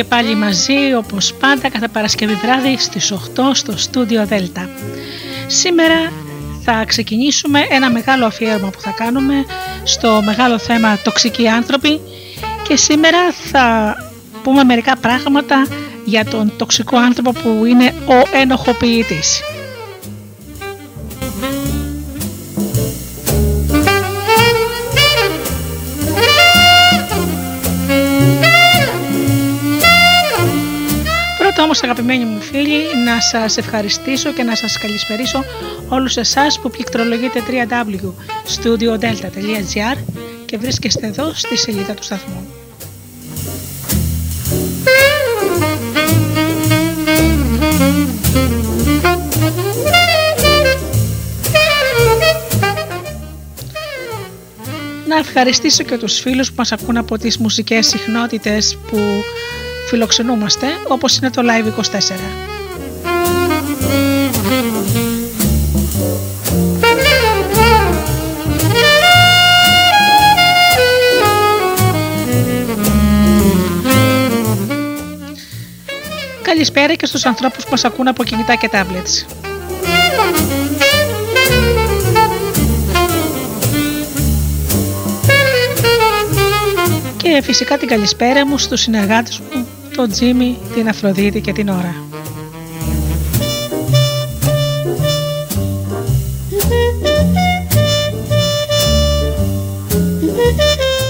Και πάλι μαζί όπως πάντα κάθε Παρασκευή βράδυ στις 8 στο στούντιο Δέλτα. Σήμερα θα ξεκινήσουμε ένα μεγάλο αφιέρωμα που θα κάνουμε στο μεγάλο θέμα τοξικοί άνθρωποι και σήμερα θα πούμε μερικά πράγματα για τον τοξικό άνθρωπο που είναι ο ενοχοποιητής. Όμως αγαπημένοι μου φίλοι να σας ευχαριστήσω και να σας καλησπερίσω όλους εσάς που πληκτρολογείτε www.studiodelta.gr και βρίσκεστε εδώ στη σελίδα του σταθμού. Να ευχαριστήσω και τους φίλους που μας ακούν από τις μουσικές συχνότητες που φιλοξενούμαστε όπως είναι το Live 24. Καλησπέρα και στους ανθρώπους που μας ακούν από κινητά και tablets. Και φυσικά την καλησπέρα μου στους συνεργάτες μου τον Τζίμι, την Αφροδίτη και την Ωρα.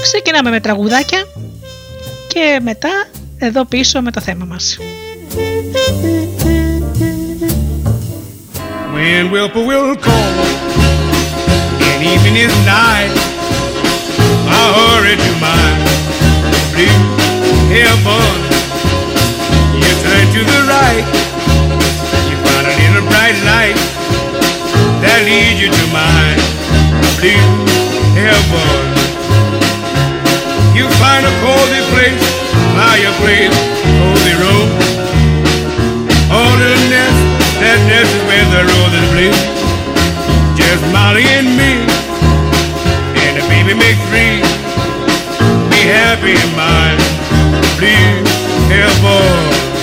Ξεκινάμε με τραγουδάκια και μετά εδώ πίσω με το θέμα μας. When will call and even is night I hurry to my blue heaven turn to the right, you find a little bright light that leads you to my blue heaven. You find a cozy place, fireplace, cozy room. On the nest, that nest is where the roses bloom. Just Molly and me, and the baby makes three. Be happy in my blue heaven.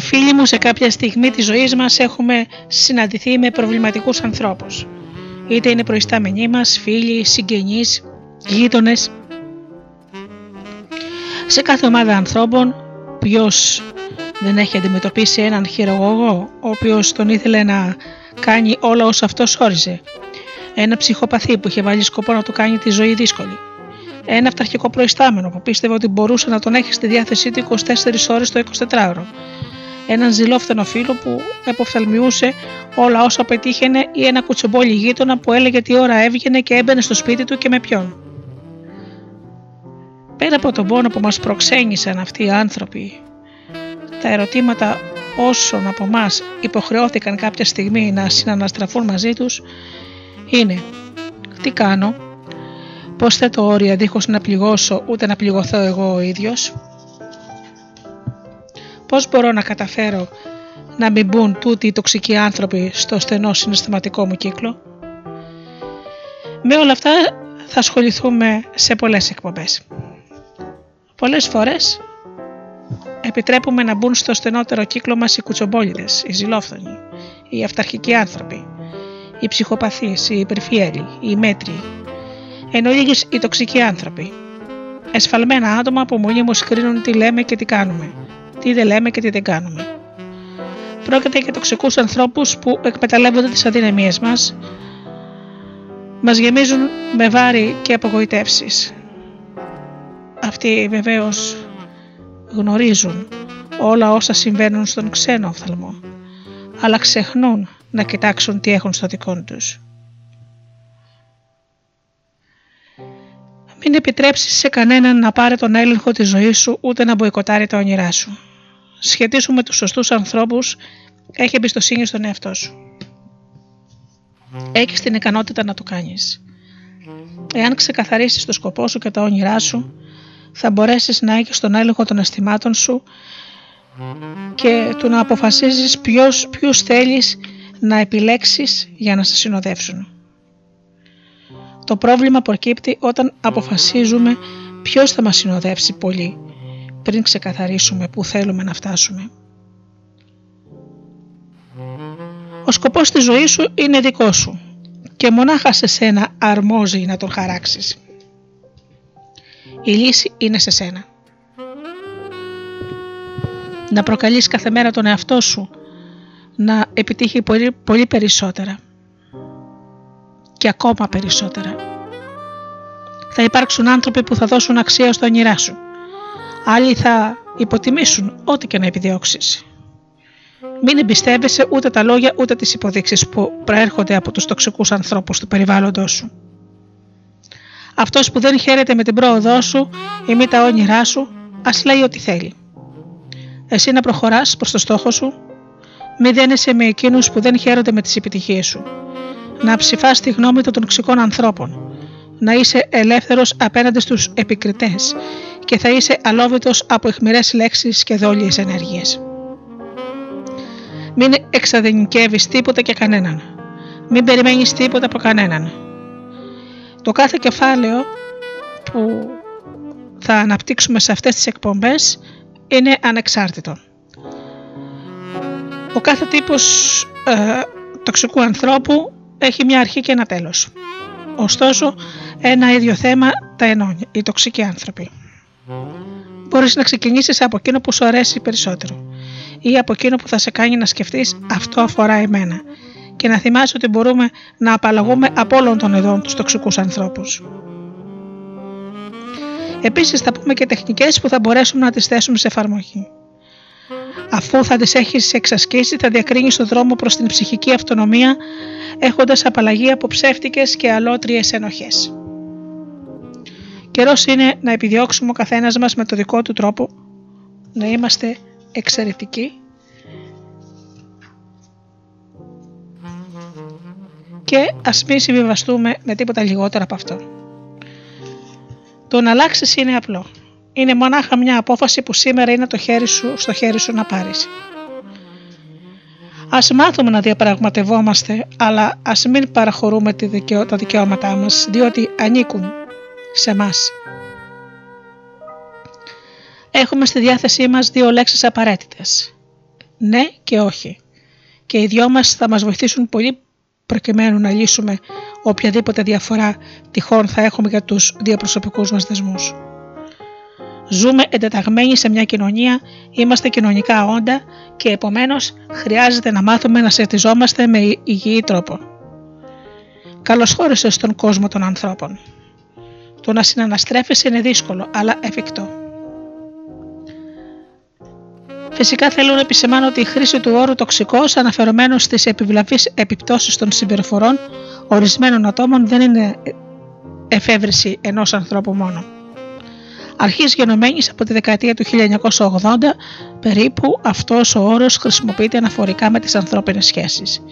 Φίλοι μου σε κάποια στιγμή της ζωής μας έχουμε συναντηθεί με προβληματικούς ανθρώπους. Είτε είναι προϊστάμενοι μας, φίλοι, συγγενείς, γείτονες. Σε κάθε ομάδα ανθρώπων ποιος δεν έχει αντιμετωπίσει έναν χειρογωγό ο οποίος τον ήθελε να κάνει όλα όσα αυτός όριζε. Ένα ψυχοπαθή που είχε βάλει σκοπό να του κάνει τη ζωή δύσκολη. Ένα αυταρχικό προϊστάμενο που πίστευε ότι μπορούσε να τον έχει στη διάθεσή του 24 ώρες το 24ωρο. Έναν ζηλόφθενο φίλο που εποφθαλμιούσε όλα όσα πετύχαινε ή ένα κουτσομπόλι γείτονα που έλεγε τι ώρα έβγαινε και έμπαινε στο σπίτι του και με ποιον. Πέρα από τον πόνο που μας προξένησαν αυτοί οι άνθρωποι, τα ερωτήματα όσων από εμά υποχρεώθηκαν κάποια στιγμή να συναναστραφούν μαζί τους είναι τι κάνω, πώς θέτω όρια δίχως να πληγώσω ούτε να πληγωθώ εγώ ο ίδιος, πώς μπορώ να καταφέρω να μην μπουν τούτοι οι τοξικοί άνθρωποι στο στενό συναισθηματικό μου κύκλο; Με όλα αυτά θα ασχοληθούμε σε πολλές εκπομπές. Πολλές φορές επιτρέπουμε να μπουν στο στενότερο κύκλο μας οι κουτσομπόλιδες, οι ζηλόφθονοι, οι αυταρχικοί άνθρωποι, οι ψυχοπαθείς, οι υπερφιέλοι, οι μέτριοι, ενώ λίγες οι τοξικοί άνθρωποι. Εσφαλμένα άτομα που μονίμως κρίνουν τι λέμε και τι κάνουμε, τι δεν λέμε και τι δεν κάνουμε. Πρόκειται για τοξικούς ανθρώπους που εκμεταλλεύονται τις αδυναμίες μας, μας γεμίζουν με βάρη και απογοητεύσεις. Αυτοί βεβαίως γνωρίζουν όλα όσα συμβαίνουν στον ξένο οφθαλμό, αλλά ξεχνούν να κοιτάξουν τι έχουν στο δικό τους. Μην επιτρέψεις σε κανέναν να πάρει τον έλεγχο της ζωής σου ούτε να μποϊκοτάρει τα όνειρά σου. Σχετίσου με τους σωστούς ανθρώπους, έχει εμπιστοσύνη στον εαυτό σου. Έχεις την ικανότητα να το κάνεις. Εάν ξεκαθαρίσεις το σκοπό σου και τα όνειρά σου, θα μπορέσεις να έχεις τον έλεγχο των αισθημάτων σου και του να αποφασίζεις ποιος, ποιους θέλεις να επιλέξεις για να σε συνοδεύσουν. Το πρόβλημα προκύπτει όταν αποφασίζουμε ποιος θα μας συνοδεύσει πολύ πριν ξεκαθαρίσουμε που θέλουμε να φτάσουμε. Ο σκοπός της ζωής σου είναι δικός σου και μονάχα σε σένα αρμόζει να τον χαράξεις. Η λύση είναι σε σένα. Να προκαλείς κάθε μέρα τον εαυτό σου να επιτύχει πολύ, πολύ περισσότερα και ακόμα περισσότερα. Θα υπάρξουν άνθρωποι που θα δώσουν αξία στο όνειρά σου. Άλλοι θα υποτιμήσουν ό,τι και να επιδιώξεις. Μην εμπιστεύεσαι ούτε τα λόγια ούτε τις υποδείξεις που προέρχονται από τους τοξικούς ανθρώπους του περιβάλλοντος σου. Αυτός που δεν χαίρεται με την πρόοδό σου ή με τα όνειρά σου, ας λέει ό,τι θέλει. Εσύ να προχωράς προς το στόχο σου, μη δένεσαι με εκείνους που δεν χαίρονται με τις επιτυχίες σου. Να ψηφάς τη γνώμη των τοξικών ανθρώπων. Να είσαι ελεύθερος απέναντι στους επικριτές και θα είσαι αλόβητος από αιχμηρές λέξεις και δόλιες ενέργειες. Μην εξαδενικεύεις τίποτα και κανέναν. Μην περιμένεις τίποτα από κανέναν. Το κάθε κεφάλαιο που θα αναπτύξουμε σε αυτές τις εκπομπές είναι ανεξάρτητο. Ο κάθε τύπος ε, τοξικού ανθρώπου έχει μια αρχή και ένα τέλος. Ωστόσο, ένα ίδιο θέμα τα ενώνει, οι τοξικοί άνθρωποι. Μπορείς να ξεκινήσεις από εκείνο που σου αρέσει περισσότερο ή από εκείνο που θα σε κάνει να σκεφτείς αυτό αφορά εμένα και να θυμάσαι ότι μπορούμε να απαλλαγούμε από όλων των ειδών τους τοξικούς ανθρώπους. Επίσης θα πούμε και τεχνικές που θα μπορέσουμε να τις θέσουμε σε εφαρμογή. Αφού θα τις έχεις εξασκήσει θα διακρίνεις το δρόμο προς την ψυχική αυτονομία έχοντας απαλλαγή από ψεύτικες και αλότριες ενοχές. Καιρός είναι να επιδιώξουμε ο καθένας μας με το δικό του τρόπο να είμαστε εξαιρετικοί και ας μην συμβιβαστούμε με τίποτα λιγότερο από αυτό. Το να αλλάξεις είναι απλό. Είναι μονάχα μια απόφαση που σήμερα είναι το χέρι σου, στο χέρι σου να πάρεις. Ας μάθουμε να διαπραγματευόμαστε, αλλά ας μην παραχωρούμε τα δικαιώματά μας, διότι ανήκουν σε μας. Έχουμε στη διάθεσή μας δύο λέξεις απαραίτητες. ναι και όχι. Και οι δυο μας θα μας βοηθήσουν πολύ προκειμένου να λύσουμε οποιαδήποτε διαφορά τυχόν θα έχουμε για τους διαπροσωπικούς μας δεσμούς. Ζούμε εντεταγμένοι σε μια κοινωνία, είμαστε κοινωνικά όντα και επομένως χρειάζεται να μάθουμε να σετιζόμαστε με υγιή τρόπο. Καλωσχώρησε στον κόσμο των ανθρώπων. Το να συναναστρέφεσαι είναι δύσκολο, αλλά εφικτό. Φυσικά θέλω να επισημάνω ότι η χρήση του όρου τοξικός αναφερομένου στις επιβλαβείς επιπτώσεις των συμπεριφορών ορισμένων ατόμων δεν είναι εφεύρεση ενός ανθρώπου μόνο. Αρχής γενομένης από τη δεκαετία του 1980 περίπου αυτός ο όρος χρησιμοποιείται αναφορικά με τις ανθρώπινες σχέσεις.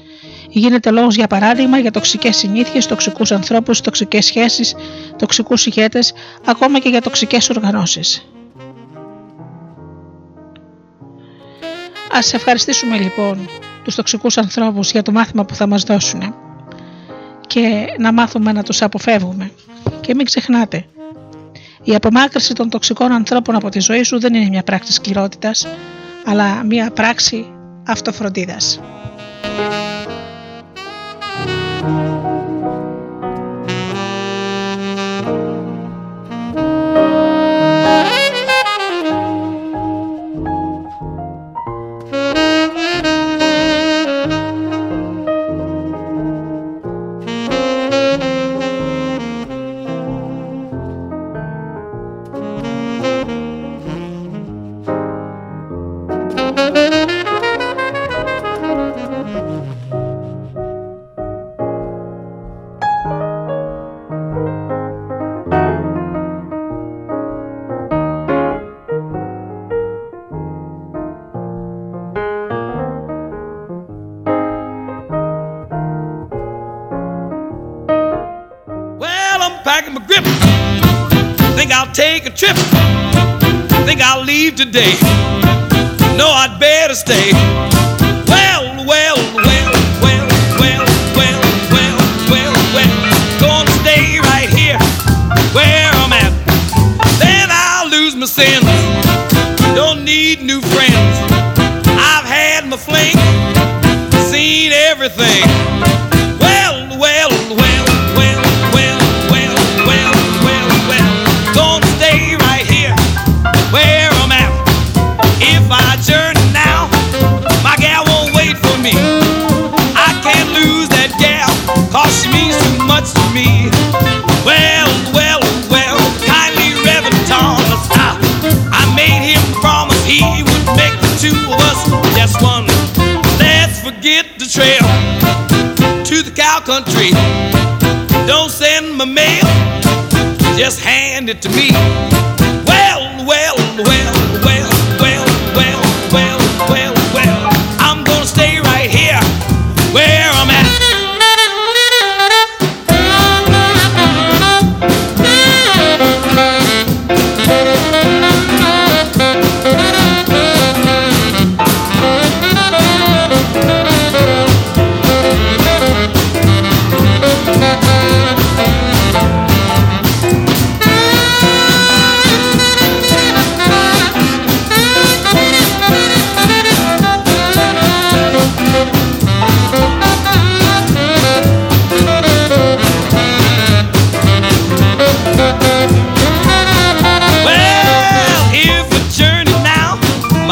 Γίνεται λόγος για παράδειγμα για τοξικές συνήθειες, τοξικούς ανθρώπους, τοξικές σχέσεις, τοξικούς ηγέτες, ακόμα και για τοξικές οργανώσεις. Α ευχαριστήσουμε λοιπόν τους τοξικούς ανθρώπους για το μάθημα που θα μας δώσουν και να μάθουμε να τους αποφεύγουμε. Και μην ξεχνάτε, η απομάκρυση των τοξικών ανθρώπων από τη ζωή σου δεν είναι μια πράξη σκληρότητας, αλλά μια πράξη αυτοφροντίδας.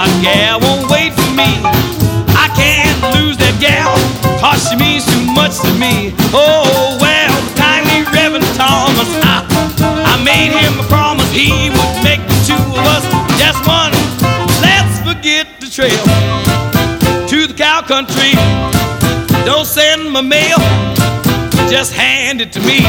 my gal won't wait for me. I can't lose that gal, cause she means too much to me. Oh, well, kindly Reverend Thomas, I, I made him a promise he would make the two of us just one. Let's forget the trail to the cow country. Don't send my mail, just hand it to me.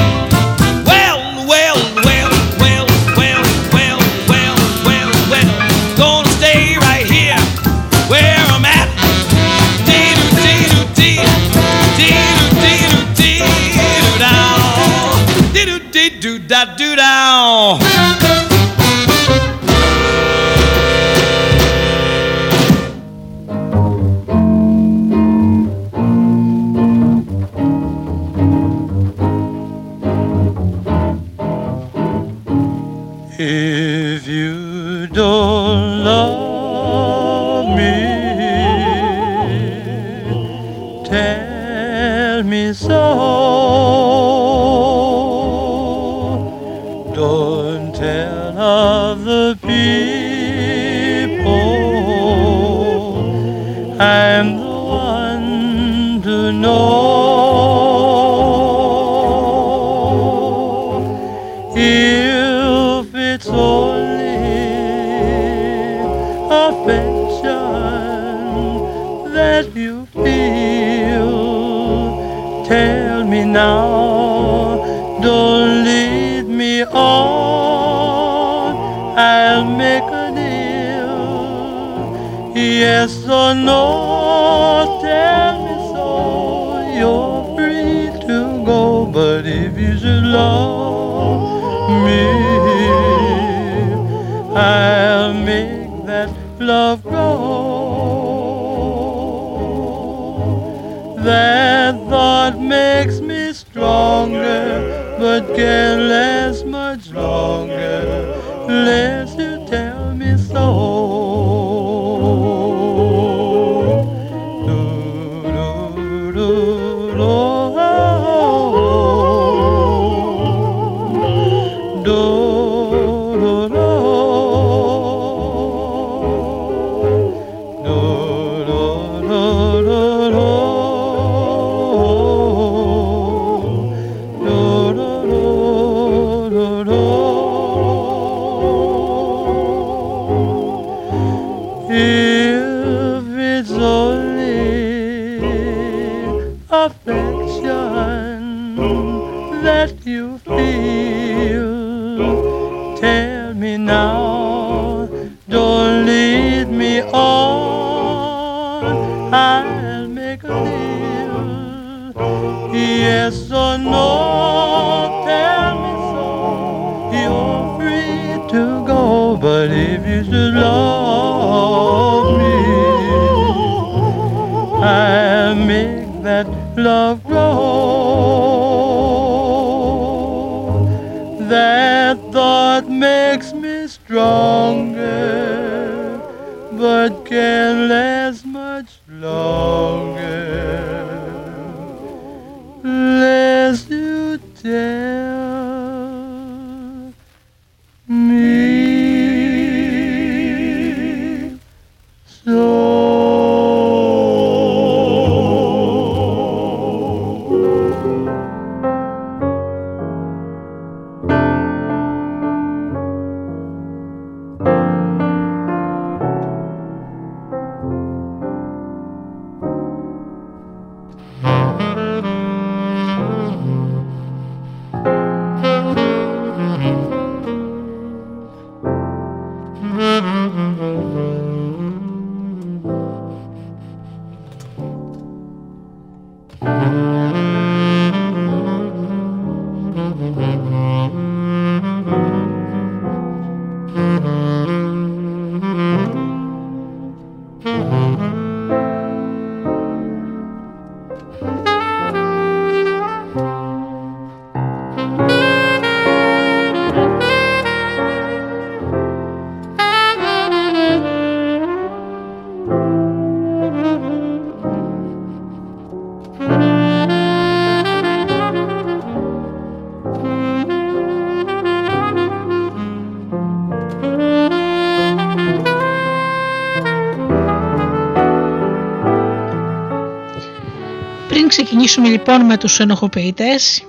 Λοιπόν με τους ενοχοποιητές,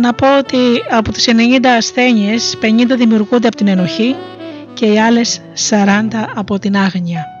να πω ότι από τις 90 ασθένειες 50 δημιουργούνται από την ενοχή και οι άλλες 40 από την άγνοια.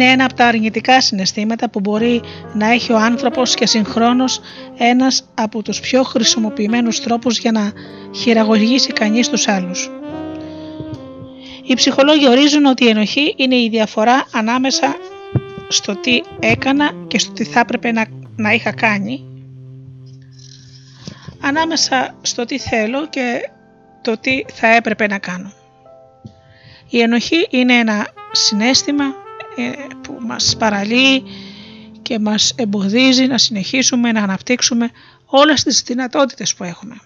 Είναι ένα από τα αρνητικά συναισθήματα που μπορεί να έχει ο άνθρωπος και συγχρόνως ένας από τους πιο χρησιμοποιημένους τρόπους για να χειραγωγήσει κανείς τους άλλους. Οι ψυχολόγοι ορίζουν ότι η ενοχή είναι η διαφορά ανάμεσα στο τι έκανα και στο τι θα έπρεπε να να είχα κάνει ανάμεσα στο τι θέλω και το τι θα έπρεπε να κάνω. Η ενοχή είναι ένα συνέστημα ε, που μας παραλύει και μας εμποδίζει να συνεχίσουμε να αναπτύξουμε όλες τις δυνατότητες που έχουμε.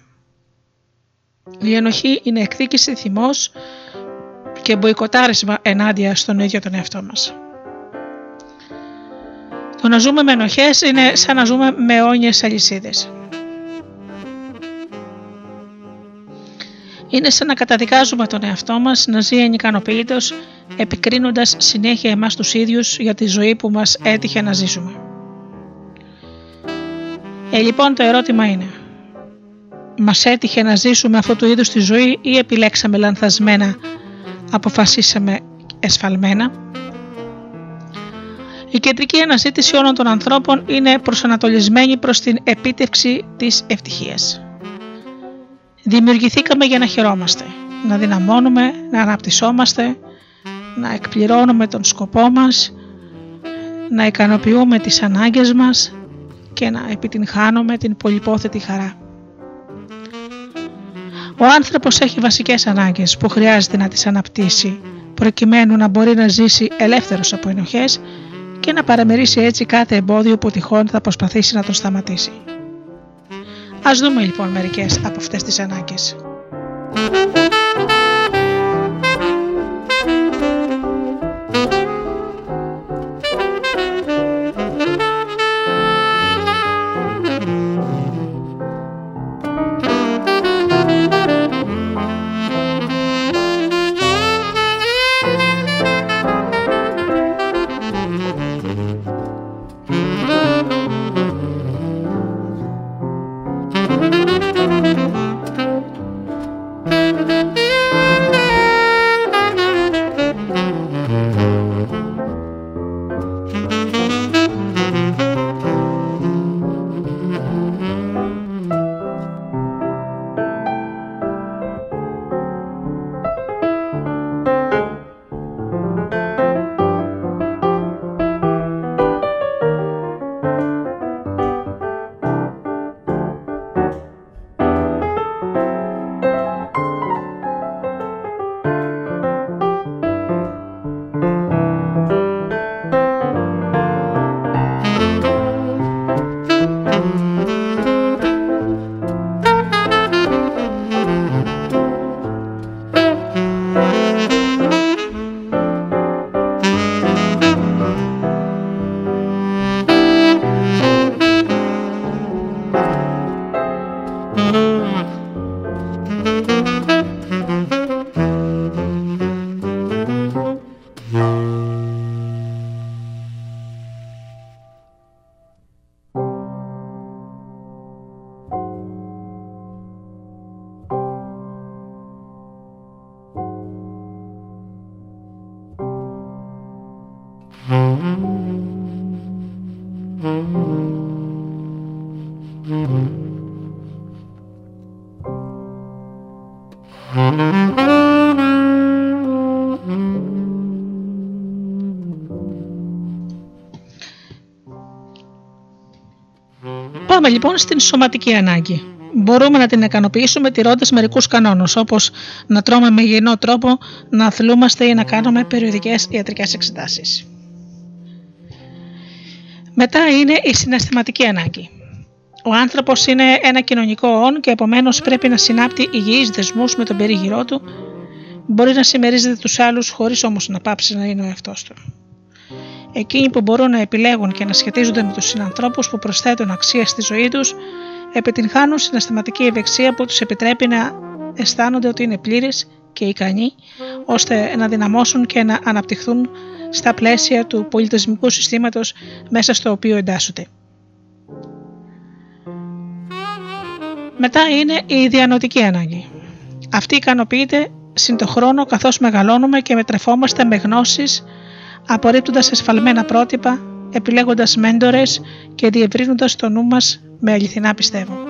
Η ενοχή είναι εκδίκηση, θυμός και μποϊκοτάρισμα ενάντια στον ίδιο τον εαυτό μας. Το να ζούμε με ενοχές είναι σαν να ζούμε με όνιες αλυσίδες. Είναι σαν να καταδικάζουμε τον εαυτό μας να ζει ανικανοποιητός επικρίνοντας συνέχεια εμάς τους ίδιους για τη ζωή που μας έτυχε να ζήσουμε. Ε, λοιπόν το ερώτημα είναι μας έτυχε να ζήσουμε αυτού του είδους τη ζωή ή επιλέξαμε λανθασμένα, αποφασίσαμε εσφαλμένα; Η κεντρική αναζήτηση όλων των ανθρώπων είναι προσανατολισμένη προς την επίτευξη της ευτυχίας. Δημιουργηθήκαμε για να χαιρόμαστε, να δυναμώνουμε, να αναπτυσσόμαστε, να εκπληρώνουμε τον σκοπό μας, να ικανοποιούμε τις ανάγκες μας και να επιτυγχάνουμε την πολυπόθετη χαρά. Ο άνθρωπος έχει βασικές ανάγκες που χρειάζεται να τις αναπτύσσει προκειμένου να μπορεί να ζήσει ελεύθερος από ενοχές και να παραμερίσει έτσι κάθε εμπόδιο που τυχόν θα προσπαθήσει να τον σταματήσει. Ας δούμε λοιπόν μερικές από αυτές τις ανάγκες. Λοιπόν στην σωματική ανάγκη. Μπορούμε να την ικανοποιήσουμε τηρώντας μερικούς κανόνες, όπως να τρώμε με υγιεινό τρόπο, να αθλούμαστε ή να κάνουμε περιοδικές ιατρικές εξετάσεις. Μετά είναι η συναισθηματική ανάγκη. Ο άνθρωπος είναι ένα κοινωνικό όν και επομένως πρέπει να συνάπτει υγιείς δεσμούς με τον περίγυρό του. Μπορεί να συμμερίζεται τους άλλους χωρίς όμως να πάψει να είναι ο εαυτός του εκείνοι που μπορούν να επιλέγουν και να σχετίζονται με τους συνανθρώπους που προσθέτουν αξία στη ζωή τους, επιτυγχάνουν συναισθηματική ευεξία που τους επιτρέπει να αισθάνονται ότι είναι πλήρες και ικανοί, ώστε να δυναμώσουν και να αναπτυχθούν στα πλαίσια του πολιτισμικού συστήματος μέσα στο οποίο εντάσσονται. Μετά είναι η διανοτική ανάγκη. Αυτή ικανοποιείται συν το χρόνο καθώς μεγαλώνουμε και μετρεφόμαστε με γνώσεις απορρίπτοντας εσφαλμένα πρότυπα, επιλέγοντας μέντορες και διευρύνοντας το νου μας με αληθινά πιστεύω.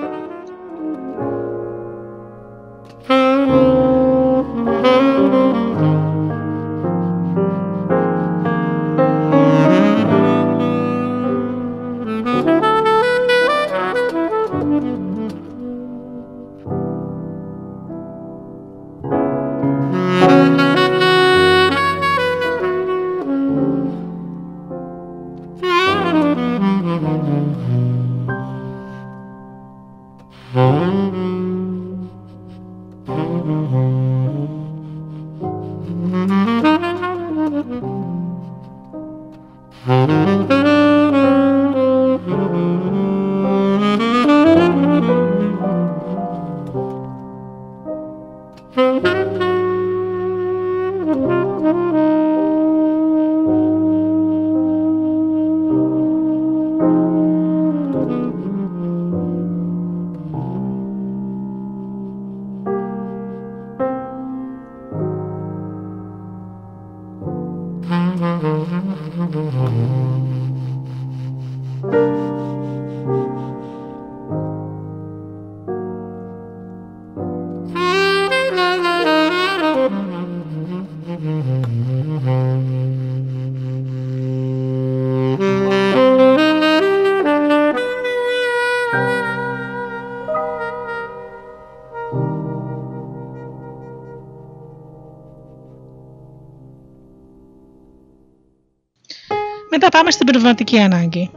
Πνευματική ανάγκη.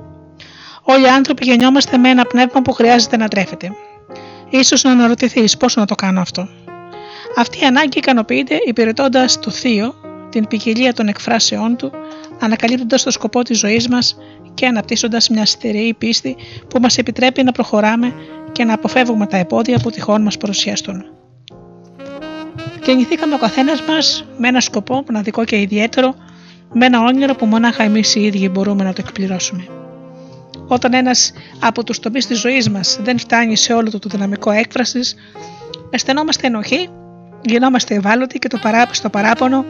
Όλοι οι άνθρωποι γεννιόμαστε με ένα πνεύμα που χρειάζεται να τρέφεται. Ίσως να αναρωτηθείς πώς να το κάνω αυτό. Αυτή η ανάγκη ικανοποιείται υπηρετώντας το Θείο, την ποικιλία των εκφράσεών του, ανακαλύπτοντας το σκοπό της ζωής μας και αναπτύσσοντας μια στερεή πίστη που μας επιτρέπει να προχωράμε και να αποφεύγουμε τα επόδια που τυχόν μας παρουσιαστούν. Γεννηθήκαμε ο καθένας μας με ένα σκοπό μοναδικό και ιδιαίτερο, με ένα όνειρο που μονάχα εμείς οι ίδιοι μπορούμε να το εκπληρώσουμε. Όταν ένας από τους τομείς της ζωής μας δεν φτάνει σε όλο το, το δυναμικό έκφρασης, αισθανόμαστε ενοχή, γινόμαστε ευάλωτοι και το στο παράπονο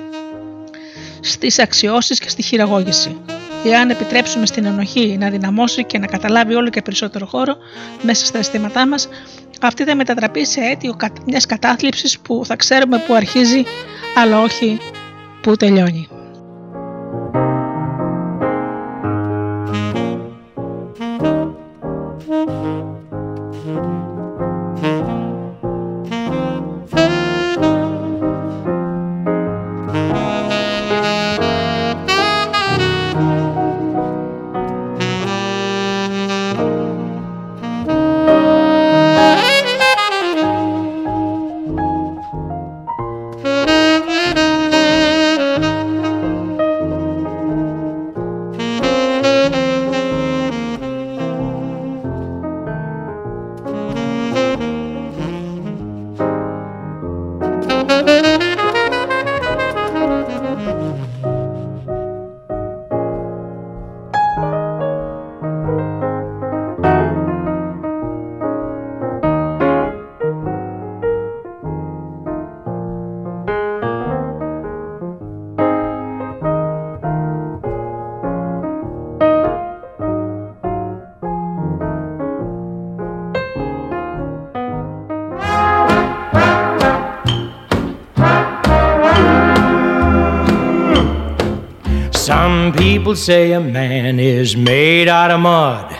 στις αξιώσεις και στη χειραγώγηση. Εάν επιτρέψουμε στην ενοχή να δυναμώσει και να καταλάβει όλο και περισσότερο χώρο μέσα στα αισθήματά μας, αυτή θα μετατραπεί σε αίτιο μιας κατάθλιψης που θα ξέρουμε που αρχίζει, αλλά όχι που τελειώνει. People say a man is made out of mud.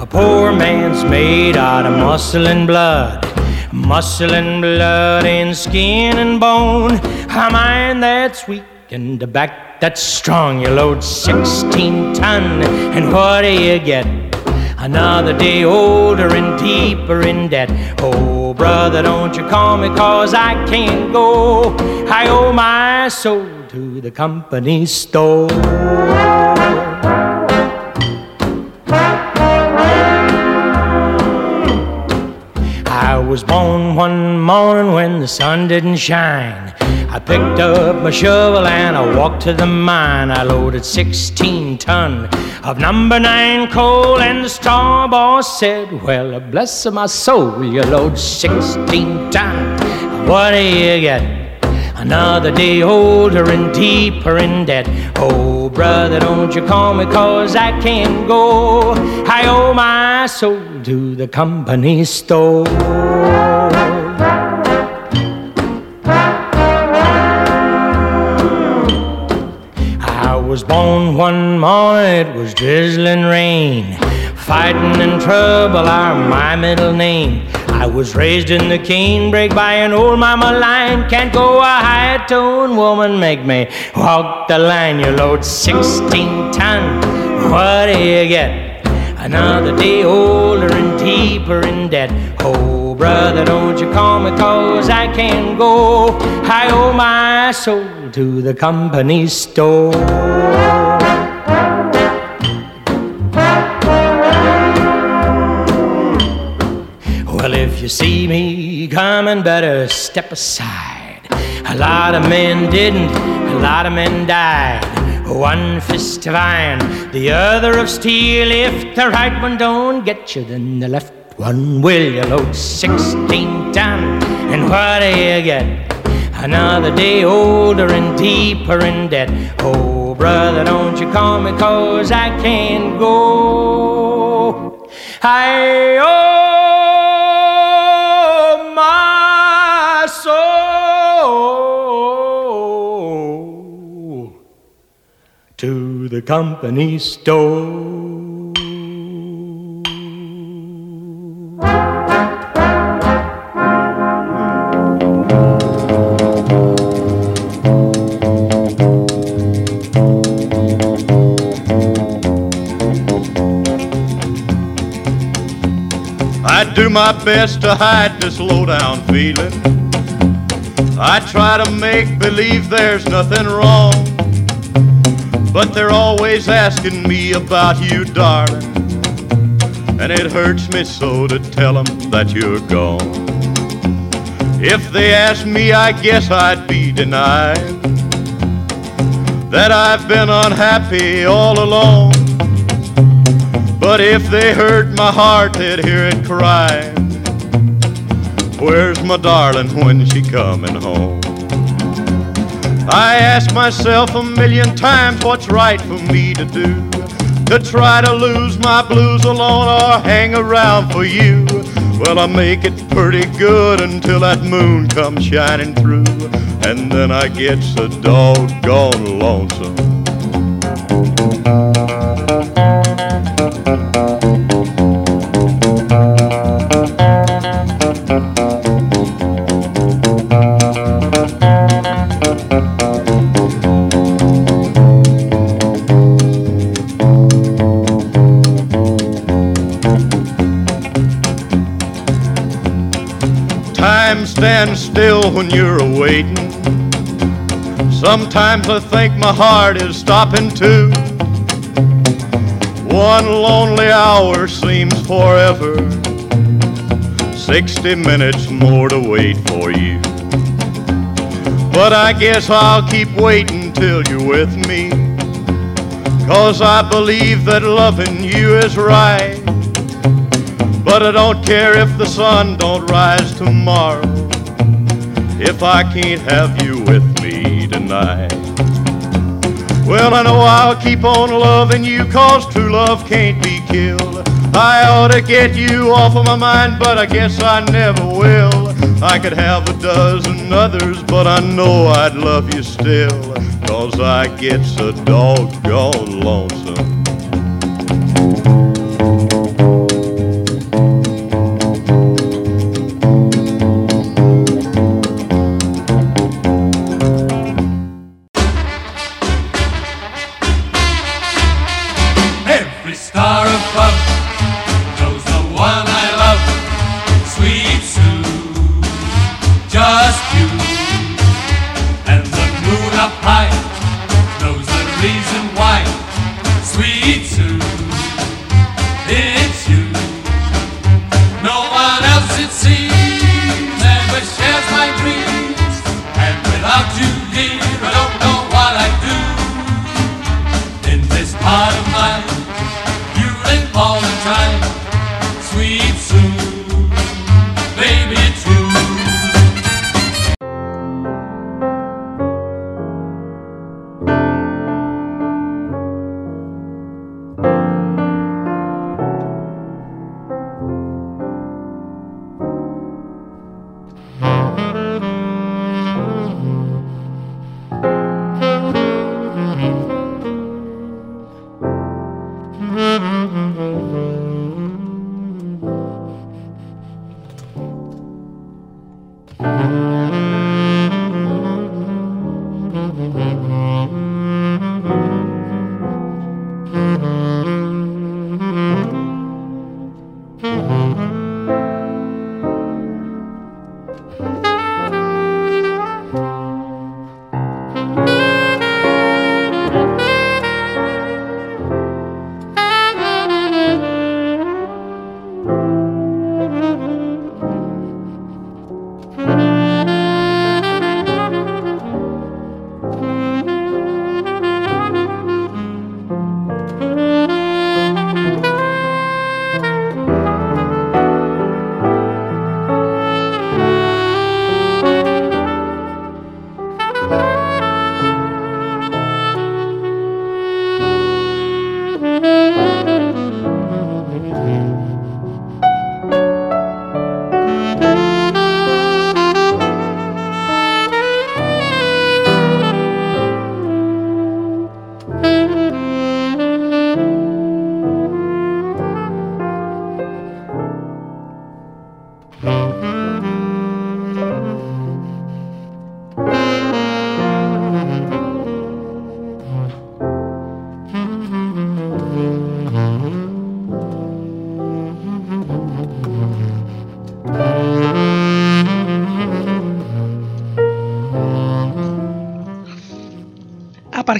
A poor man's made out of muscle and blood. Muscle and blood and skin and bone. A mind that's weak and a back that's strong. You load 16 ton, and what do you get? Another day older and deeper in debt. Oh, brother, don't you call me, cause I can't go. I owe my soul to the company store. Was born one morning when the sun didn't shine. I picked up my shovel and I walked to the mine. I loaded 16 ton of number nine coal, and the star boss said, Well, bless my soul, you load 16 ton. What do you get? Another day older and deeper in debt. Oh, brother, don't you call me, cause I can't go. I owe my soul to the company store. I was born one morning, it was drizzling rain. Fighting and trouble are my middle name. I was raised in the canebrake by an old mama lion. Can't go a high tone woman, make me walk the line. You load 16 ton, what do you get? Another day older and deeper in debt. Oh, brother, don't you call me, cause I can't go. I owe my soul to the company store. You see me coming, better step aside. A lot of men didn't, a lot of men died. One fist of iron, the other of steel. If the right one don't get you, then the left one will. You load 16 ton, and what do you get? Another day older and deeper in debt. Oh, brother, don't you call me, cause I can't go. I oh. to the company store. I do my best to hide this low-down feeling. I try to make believe there's nothing wrong. But they're always asking me about you, darling. And it hurts me so to tell them that you're gone. If they asked me, I guess I'd be denied that I've been unhappy all along. But if they heard my heart, they'd hear it cry. Where's my darling when she coming home? I ask myself a million times what's right for me to do. To try to lose my blues alone or hang around for you. Well, I make it pretty good until that moon comes shining through. And then I get so doggone lonesome. Stands still when you're awaiting. Sometimes I think my heart is stopping too. One lonely hour seems forever. Sixty minutes more to wait for you. But I guess I'll keep waiting till you're with me. Cause I believe that loving you is right. But I don't care if the sun don't rise tomorrow. If I can't have you with me tonight. Well, I know I'll keep on loving you cause true love can't be killed. I ought to get you off of my mind, but I guess I never will. I could have a dozen others, but I know I'd love you still. Cause I get so doggone lonesome.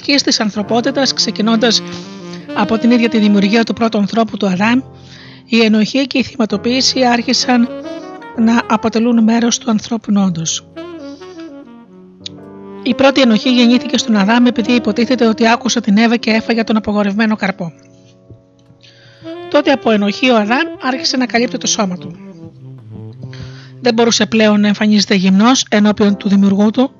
Απαρχής της ανθρωπότητας ξεκινώντας από την ίδια τη δημιουργία του πρώτου ανθρώπου του Αδάμ η ενοχή και η θυματοποίηση άρχισαν να αποτελούν μέρος του ανθρώπινου όντως. Η πρώτη ενοχή γεννήθηκε στον Αδάμ επειδή υποτίθεται ότι άκουσε την Εύα και έφαγε τον απογορευμένο καρπό. Τότε από ενοχή ο Αδάμ άρχισε να καλύπτει το σώμα του. Δεν μπορούσε πλέον να εμφανίζεται γυμνός ενώπιον του δημιουργού του.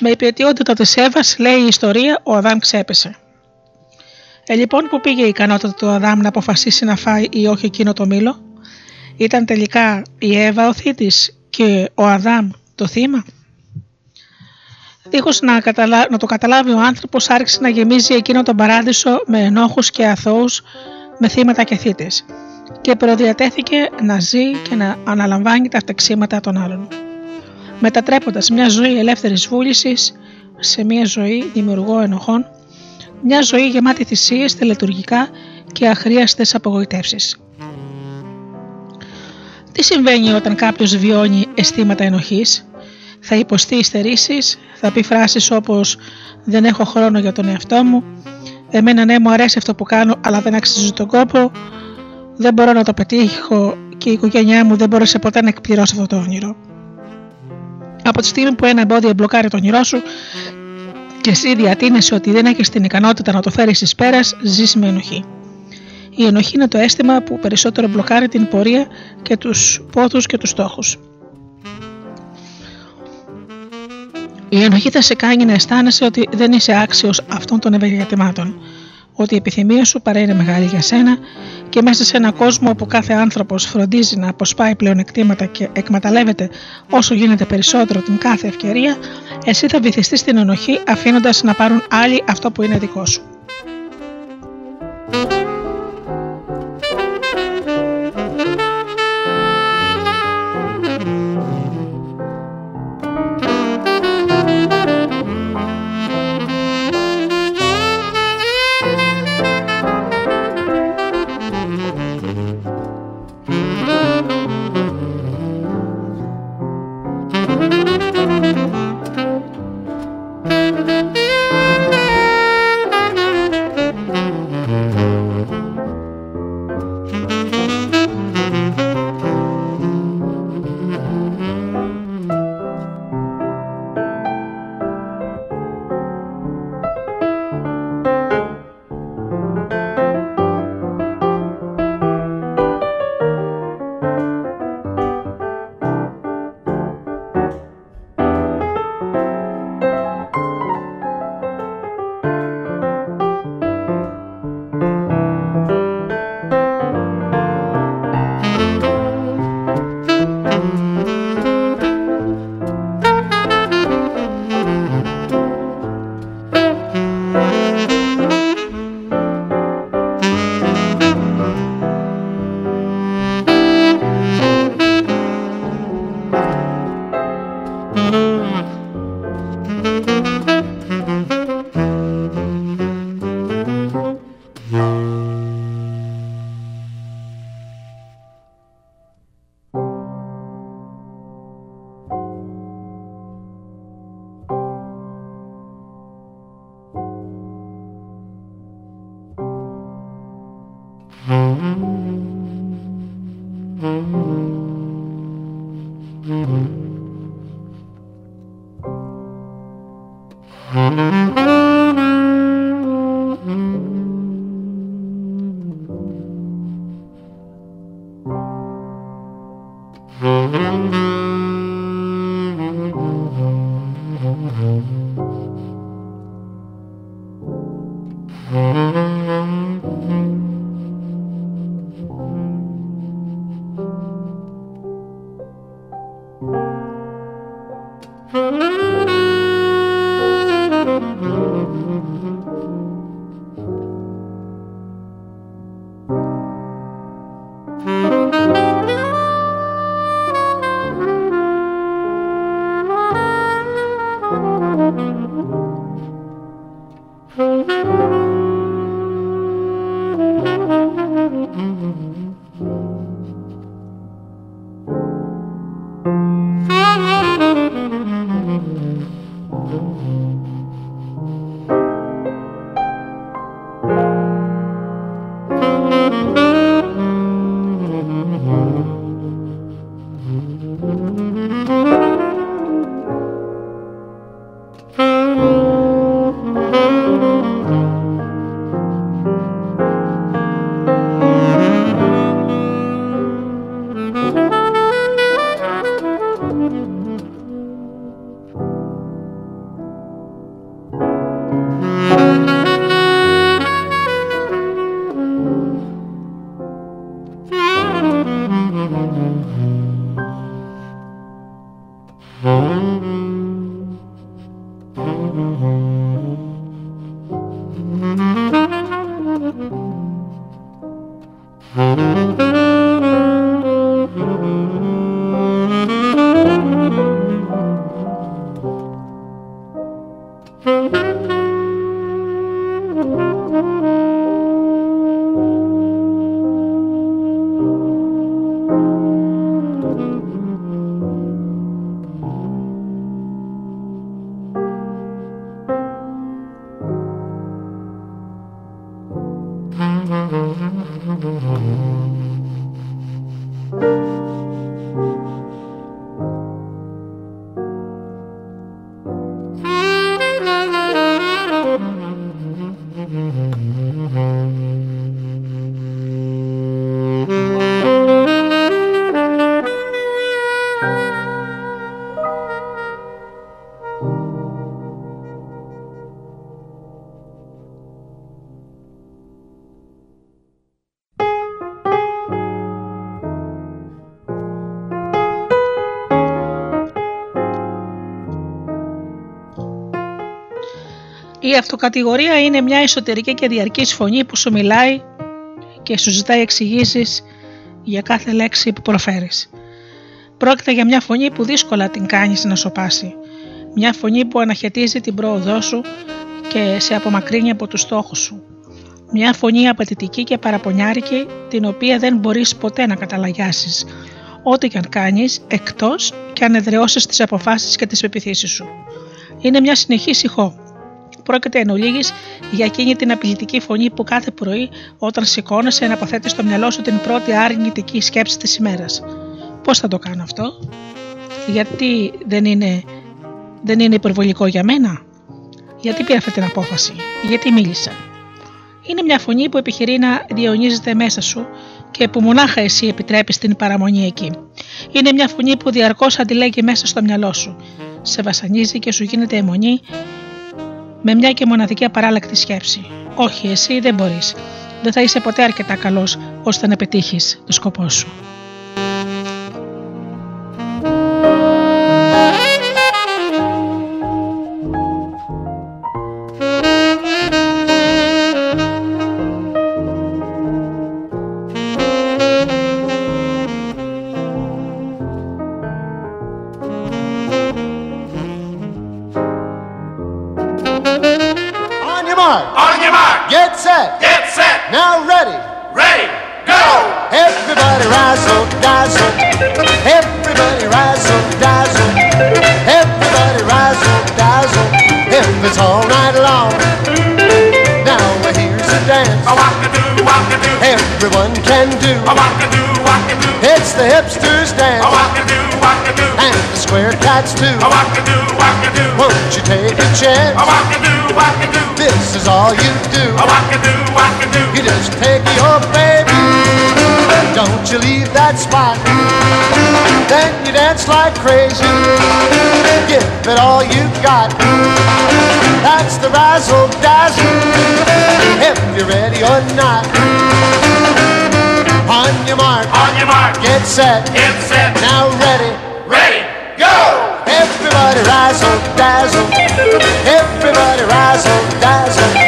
Με υπηρετιότητα της Εύας, λέει η ιστορία, ο Αδάμ ξέπεσε. Ε, λοιπόν, που πήγε η ικανότητα του Αδάμ να αποφασίσει να φάει ή όχι εκείνο το μήλο, ήταν τελικά η Εύα ο θήτης και ο Αδάμ το θύμα; Δίχως να, να το καταλάβει ο άνθρωπος άρχισε να γεμίζει εκείνο τον παράδεισο με ενόχους και αθώους, με θύματα και θύτες και προδιατέθηκε να ζει και να αναλαμβάνει τα φτεξίματα των άλλων. Μετατρέποντας μια ζωή ελεύθερης βούλησης σε μια ζωή δημιουργό ενοχών, μια ζωή γεμάτη θυσίες, τελετουργικά και αχρίαστες απογοητεύσεις. Τι συμβαίνει όταν κάποιος βιώνει αισθήματα ενοχής, θα υποστεί υστερήσεις, θα πει φράσεις όπως «δεν έχω χρόνο για τον εαυτό μου», «εμένα ναι μου αρέσει αυτό που κάνω αλλά δεν αξίζει τον κόπο», «δεν μπορώ να το πετύχω και η οικογένειά μου δεν μπόρεσε ποτέ να εκπληρώσει αυτό το όνειρο». Από τη στιγμή που ένα εμπόδιο μπλοκάρει το όνειρό σου και εσύ διατείνεσαι ότι δεν έχεις την ικανότητα να το φέρεις εις πέρας, ζει με ενοχή. Η ενοχή είναι το αίσθημα που περισσότερο μπλοκάρει την πορεία και τους πόθους και τους στόχους. Η ενοχή θα σε κάνει να αισθάνεσαι ότι δεν είσαι άξιος αυτών των ευεργετημάτων, ότι η επιθυμία σου παρά είναι μεγάλη για σένα και μέσα σε ένα κόσμο όπου κάθε άνθρωπος φροντίζει να αποσπάει πλεονεκτήματα και εκμεταλλεύεται όσο γίνεται περισσότερο την κάθε ευκαιρία, εσύ θα βυθιστείς στην ενοχή αφήνοντας να πάρουν άλλοι αυτό που είναι δικό σου. Η αυτοκατηγορία είναι μια εσωτερική και διαρκής φωνή που σου μιλάει και σου ζητάει εξηγήσεις για κάθε λέξη που προφέρεις. Πρόκειται για μια φωνή που δύσκολα την κάνεις να σοπάσει. Μια φωνή που αναχαιτίζει την πρόοδό σου και σε απομακρύνει από τους στόχους σου. Μια φωνή απαιτητική και παραπονιάρικη την οποία δεν μπορείς ποτέ να καταλαγιάσεις ό,τι και αν κάνεις εκτός και αν εδραιώσεις τις αποφάσεις και τις πεπιθήσεις σου. Είναι μια συνεχής ηχό Πρόκειται εν ολίγης για εκείνη την απειλητική φωνή που κάθε πρωί όταν σηκώνεσαι να αποθέτει στο μυαλό σου την πρώτη αρνητική σκέψη της ημέρας. Πώς θα το κάνω αυτό; Γιατί δεν είναι, δεν είναι υπερβολικό για μένα; Γιατί πήρα αυτή την απόφαση; Γιατί μίλησα; Είναι μια φωνή που επιχειρεί να διαιωνίζεται μέσα σου και που μονάχα εσύ επιτρέπεις την παραμονή εκεί. Είναι μια φωνή που διαρκώς αντιλέγει μέσα στο μυαλό σου. Σε βασανίζει και σου γίνεται αιμονή με μια και μοναδική απαράλλακτη σκέψη. Όχι, εσύ δεν μπορείς. Δεν θα είσαι ποτέ αρκετά καλός ώστε να πετύχεις το σκοπό σου. just take your baby. Don't you leave that spot. Then you dance like crazy. Give it all you got. That's the razzle dazzle. If you're ready or not. On your mark. On your mark. Get set. Get set. Now ready. Ready. Go. Everybody razzle dazzle. Everybody razzle dazzle.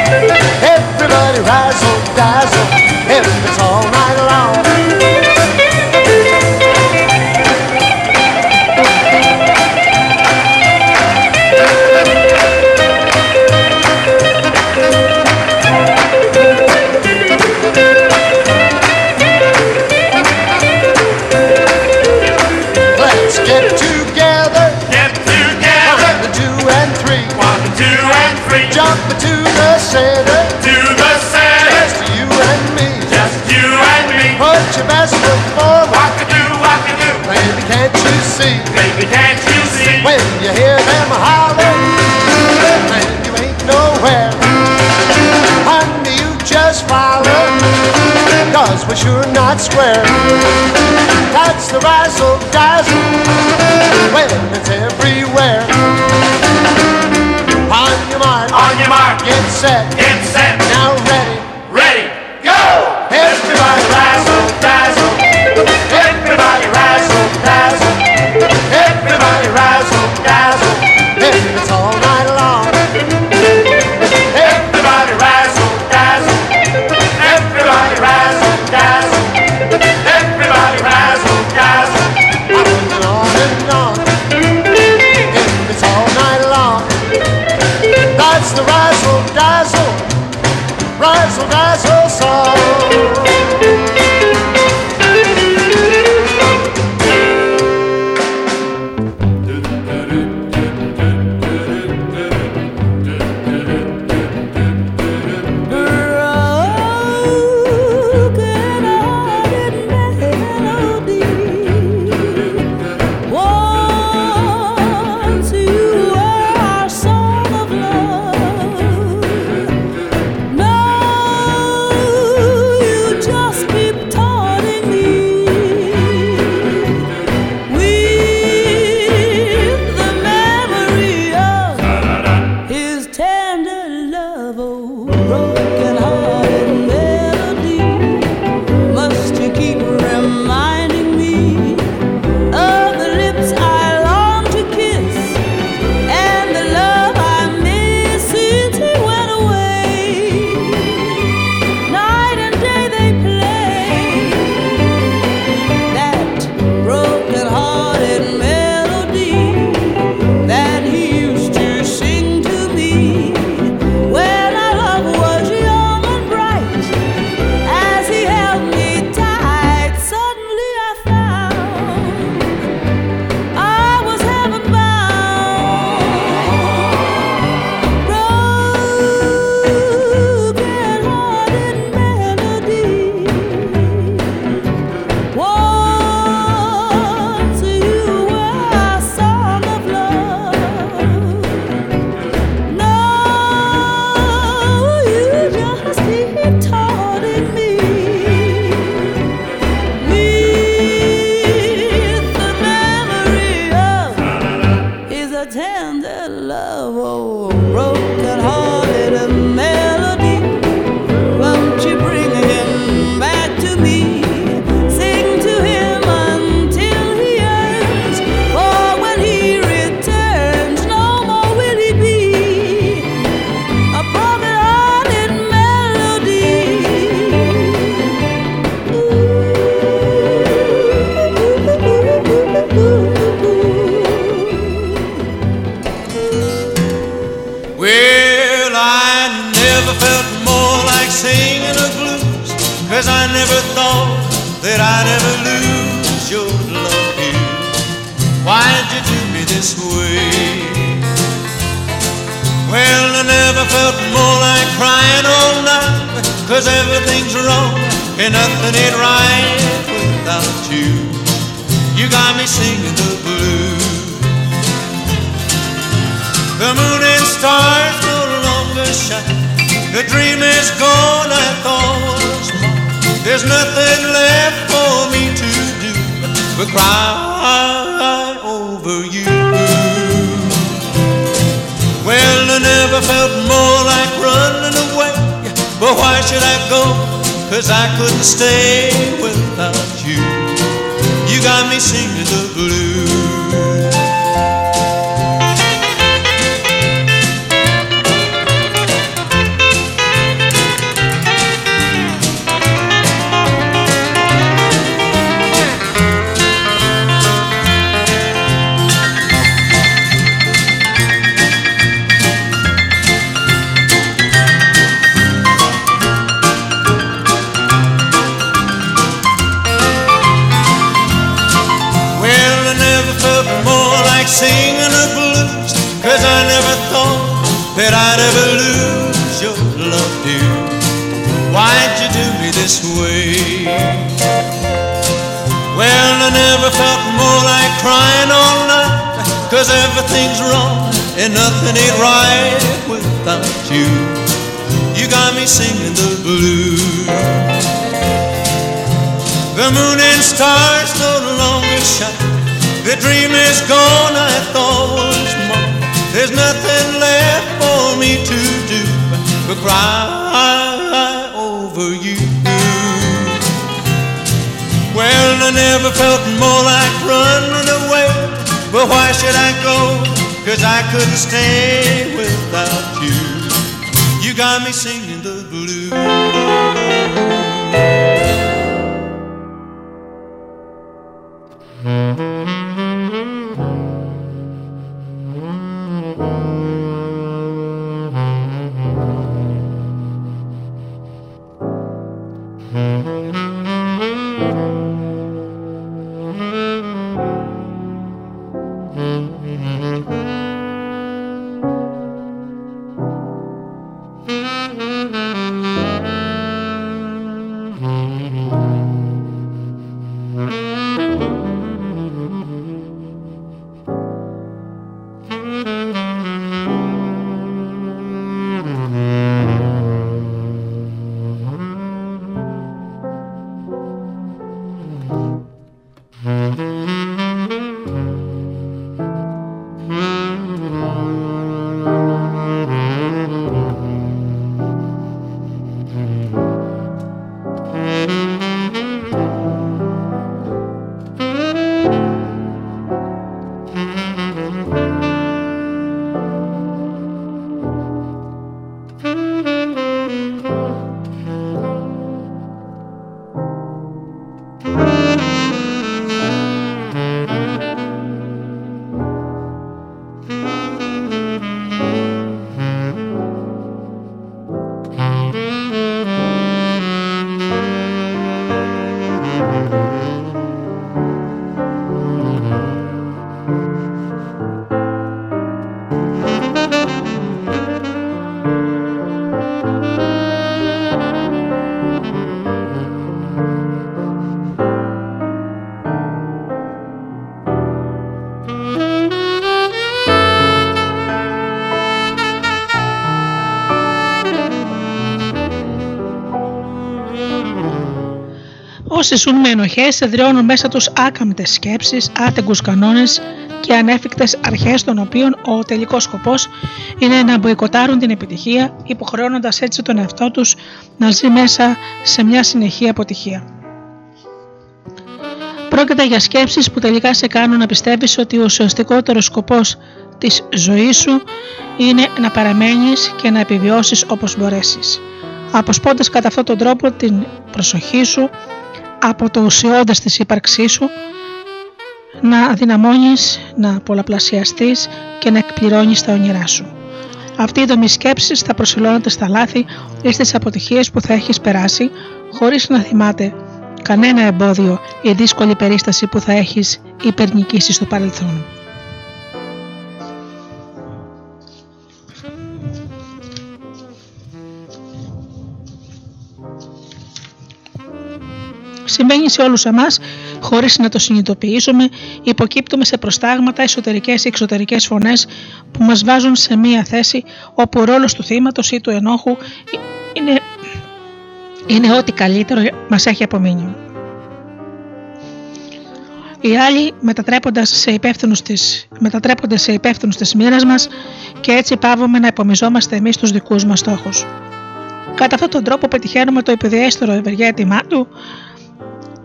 Όσοι ζουν με ενοχές εδραιώνουν μέσα τους άκαμπτες σκέψεις, άτεγκους κανόνες και ανέφικτες αρχές των οποίων ο τελικός σκοπός είναι να μποϊκοτάρουν την επιτυχία, υποχρεώνοντας έτσι τον εαυτό τους να ζει μέσα σε μια συνεχή αποτυχία. Πρόκειται για σκέψεις που τελικά σε κάνουν να πιστεύεις ότι ο ουσιαστικότερο σκοπός της ζωής σου είναι να παραμένεις και να επιβιώσεις όπως μπορέσεις. Αποσπώντας κατά αυτόν τον τρόπο την προσοχή σου από το ουσιώδες της ύπαρξής σου να δυναμώνεις, να πολλαπλασιαστείς και να εκπληρώνεις τα όνειρά σου. Αυτή η δομή σκέψης θα προσιλώνεται στα λάθη ή στις αποτυχίες που θα έχεις περάσει χωρίς να θυμάται κανένα εμπόδιο ή δύσκολη περίσταση που θα έχεις υπερνικήσεις στο παρελθόν. Συμβαίνει σε όλους εμάς, χωρίς να το συνειδητοποιήσουμε, υποκύπτουμε σε προστάγματα εσωτερικές ή εξωτερικές φωνές που μας βάζουν σε μία θέση όπου ο ρόλος του θύματος ή του ενόχου είναι, είναι ό,τι καλύτερο μας έχει απομείνει. Οι άλλοι μετατρέποντας σε υπεύθυνους της, μετατρέπονται σε υπεύθυνους της μοίρας μας και έτσι πάβουμε να υπομιζόμαστε εμείς τους δικούς μας στόχους. Κατά αυτόν τον τρόπο πετυχαίνουμε το επιδιέστερο ευεργέτημά του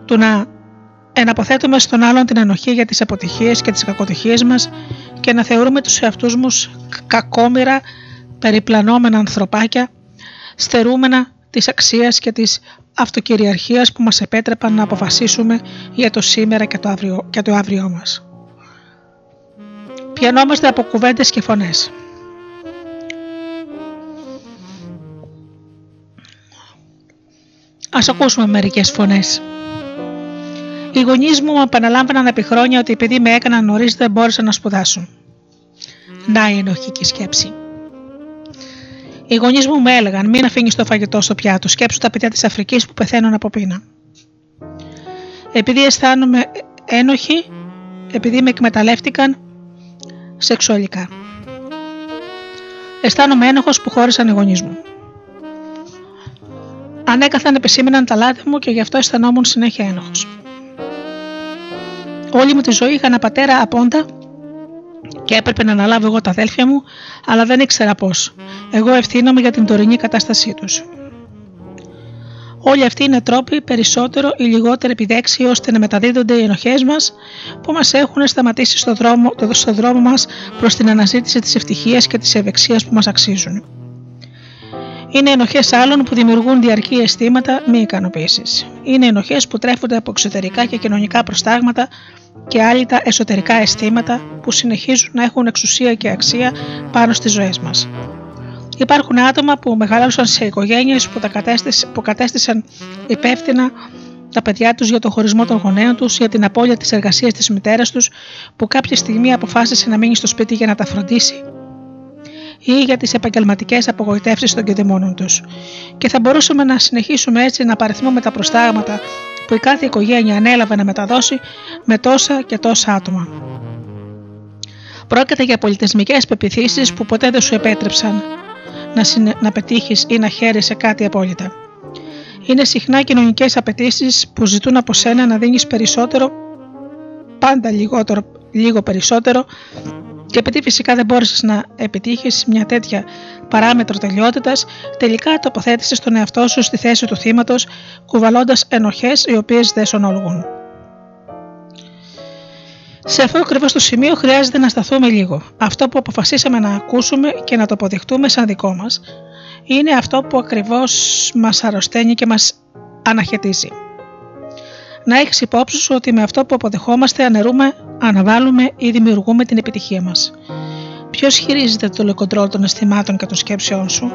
του να εναποθέτουμε στον άλλον την ενοχή για τις αποτυχίες και τις κακοτυχίες μας και να θεωρούμε τους εαυτούς μας κακόμοιρα περιπλανόμενα ανθρωπάκια, στερούμενα της αξίας και της αυτοκυριαρχίας που μας επέτρεπαν να αποφασίσουμε για το σήμερα και το αύριο, και το αύριό μας. Πιανόμαστε από κουβέντες και φωνές. Ας ακούσουμε μερικές φωνές. Οι γονείς μου επαναλάμβαναν επί χρόνια ότι επειδή με έκαναν νωρίς δεν μπόρεσαν να σπουδάσουν. Να η ενοχική σκέψη. Οι γονείς μου με έλεγαν: Μην αφήνεις το φαγητό στο πιάτο, σκέψου τα παιδιά της Αφρικής που πεθαίνουν από πείνα. Επειδή αισθάνομαι ένοχη, επειδή με εκμεταλλεύτηκαν σεξουαλικά. Αισθάνομαι ένοχος που χώρισαν οι γονείς μου. Ανέκαθεν επισήμεναν τα λάθη μου και γι' αυτό αισθανόμουν συνέχεια ένοχος. Όλη μου τη ζωή είχα ένα πατέρα απόντα και έπρεπε να αναλάβω εγώ τα αδέλφια μου, αλλά δεν ήξερα πώς. Εγώ ευθύνομαι για την τωρινή κατάστασή τους. Όλοι αυτοί είναι τρόποι περισσότερο ή λιγότερο επιδέξιοι ώστε να μεταδίδονται οι ενοχές μας που μας έχουν σταματήσει στο δρόμο, στο δρόμο μας προς την αναζήτηση της ευτυχίας και της ευεξίας που μας αξίζουν. Είναι ενοχές άλλων που δημιουργούν διαρκή αισθήματα μη ικανοποίησης. Είναι ενοχές που τρέφονται από εξωτερικά και κοινωνικά προστάγματα και άλλοι τα εσωτερικά αισθήματα που συνεχίζουν να έχουν εξουσία και αξία πάνω στις ζωές μας. Υπάρχουν άτομα που μεγαλώσαν σε οικογένειες που, τα κατέστησαν, που κατέστησαν υπεύθυνα τα παιδιά τους για το χωρισμό των γονέων τους, για την απώλεια της εργασίας της μητέρας τους, που κάποια στιγμή αποφάσισε να μείνει στο σπίτι για να τα φροντίσει ή για τις επαγγελματικές απογοητεύσεις των κεδεμόνων τους. Και θα μπορούσαμε να συνεχίσουμε έτσι να παριθμούμε τα προστάγματα που η κάθε οικογένεια ανέλαβε να μεταδώσει με τόσα και τόσα άτομα. Πρόκειται για πολιτισμικές πεπιθήσεις που ποτέ δεν σου επέτρεψαν να, συνε... να πετύχεις ή να χαίρει σε κάτι απόλυτα. Είναι συχνά κοινωνικές απαιτήσεις που ζητούν από σένα να δίνεις περισσότερο, πάντα λιγότερο, λίγο περισσότερο, και επειδή φυσικά δεν μπόρεσες να επιτύχεις μια τέτοια παράμετρο τελειότητας, τελικά τοποθέτησες τον εαυτό σου στη θέση του θύματος, κουβαλώντας ενοχές οι οποίες δεν σωνολογούν. Σε αυτό ακριβώς το σημείο χρειάζεται να σταθούμε λίγο. Αυτό που αποφασίσαμε να ακούσουμε και να το αποδειχτούμε σαν δικό μας, είναι αυτό που ακριβώς μας αρρωσταίνει και μας αναχαιτίζει. Να έχεις υπόψη σου ότι με αυτό που αποδεχόμαστε αναιρούμε, αναβάλουμε ή δημιουργούμε την επιτυχία μας. Ποιος χειρίζεται το λεκοντρόλ των αισθημάτων και των σκέψεών σου,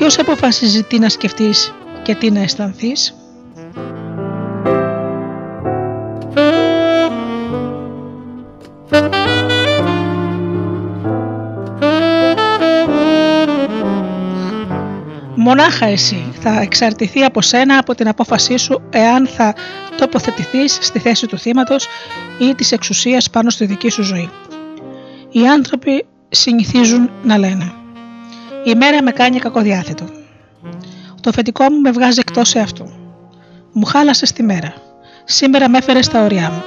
Ποιος αποφασίζει τι να σκεφτείς και τι να αισθανθείς; Μονάχα εσύ θα εξαρτηθεί από σένα από την απόφασή σου εάν θα τοποθετηθείς στη θέση του θύματος ή της εξουσίας πάνω στη δική σου ζωή. Οι άνθρωποι συνηθίζουν να λένε «Η μέρα με κάνει κακοδιάθετο». Το φετικό μου με βγάζει εκτός αυτού. Μου χάλασε τη μέρα. Σήμερα με έφερες στα ωριά μου.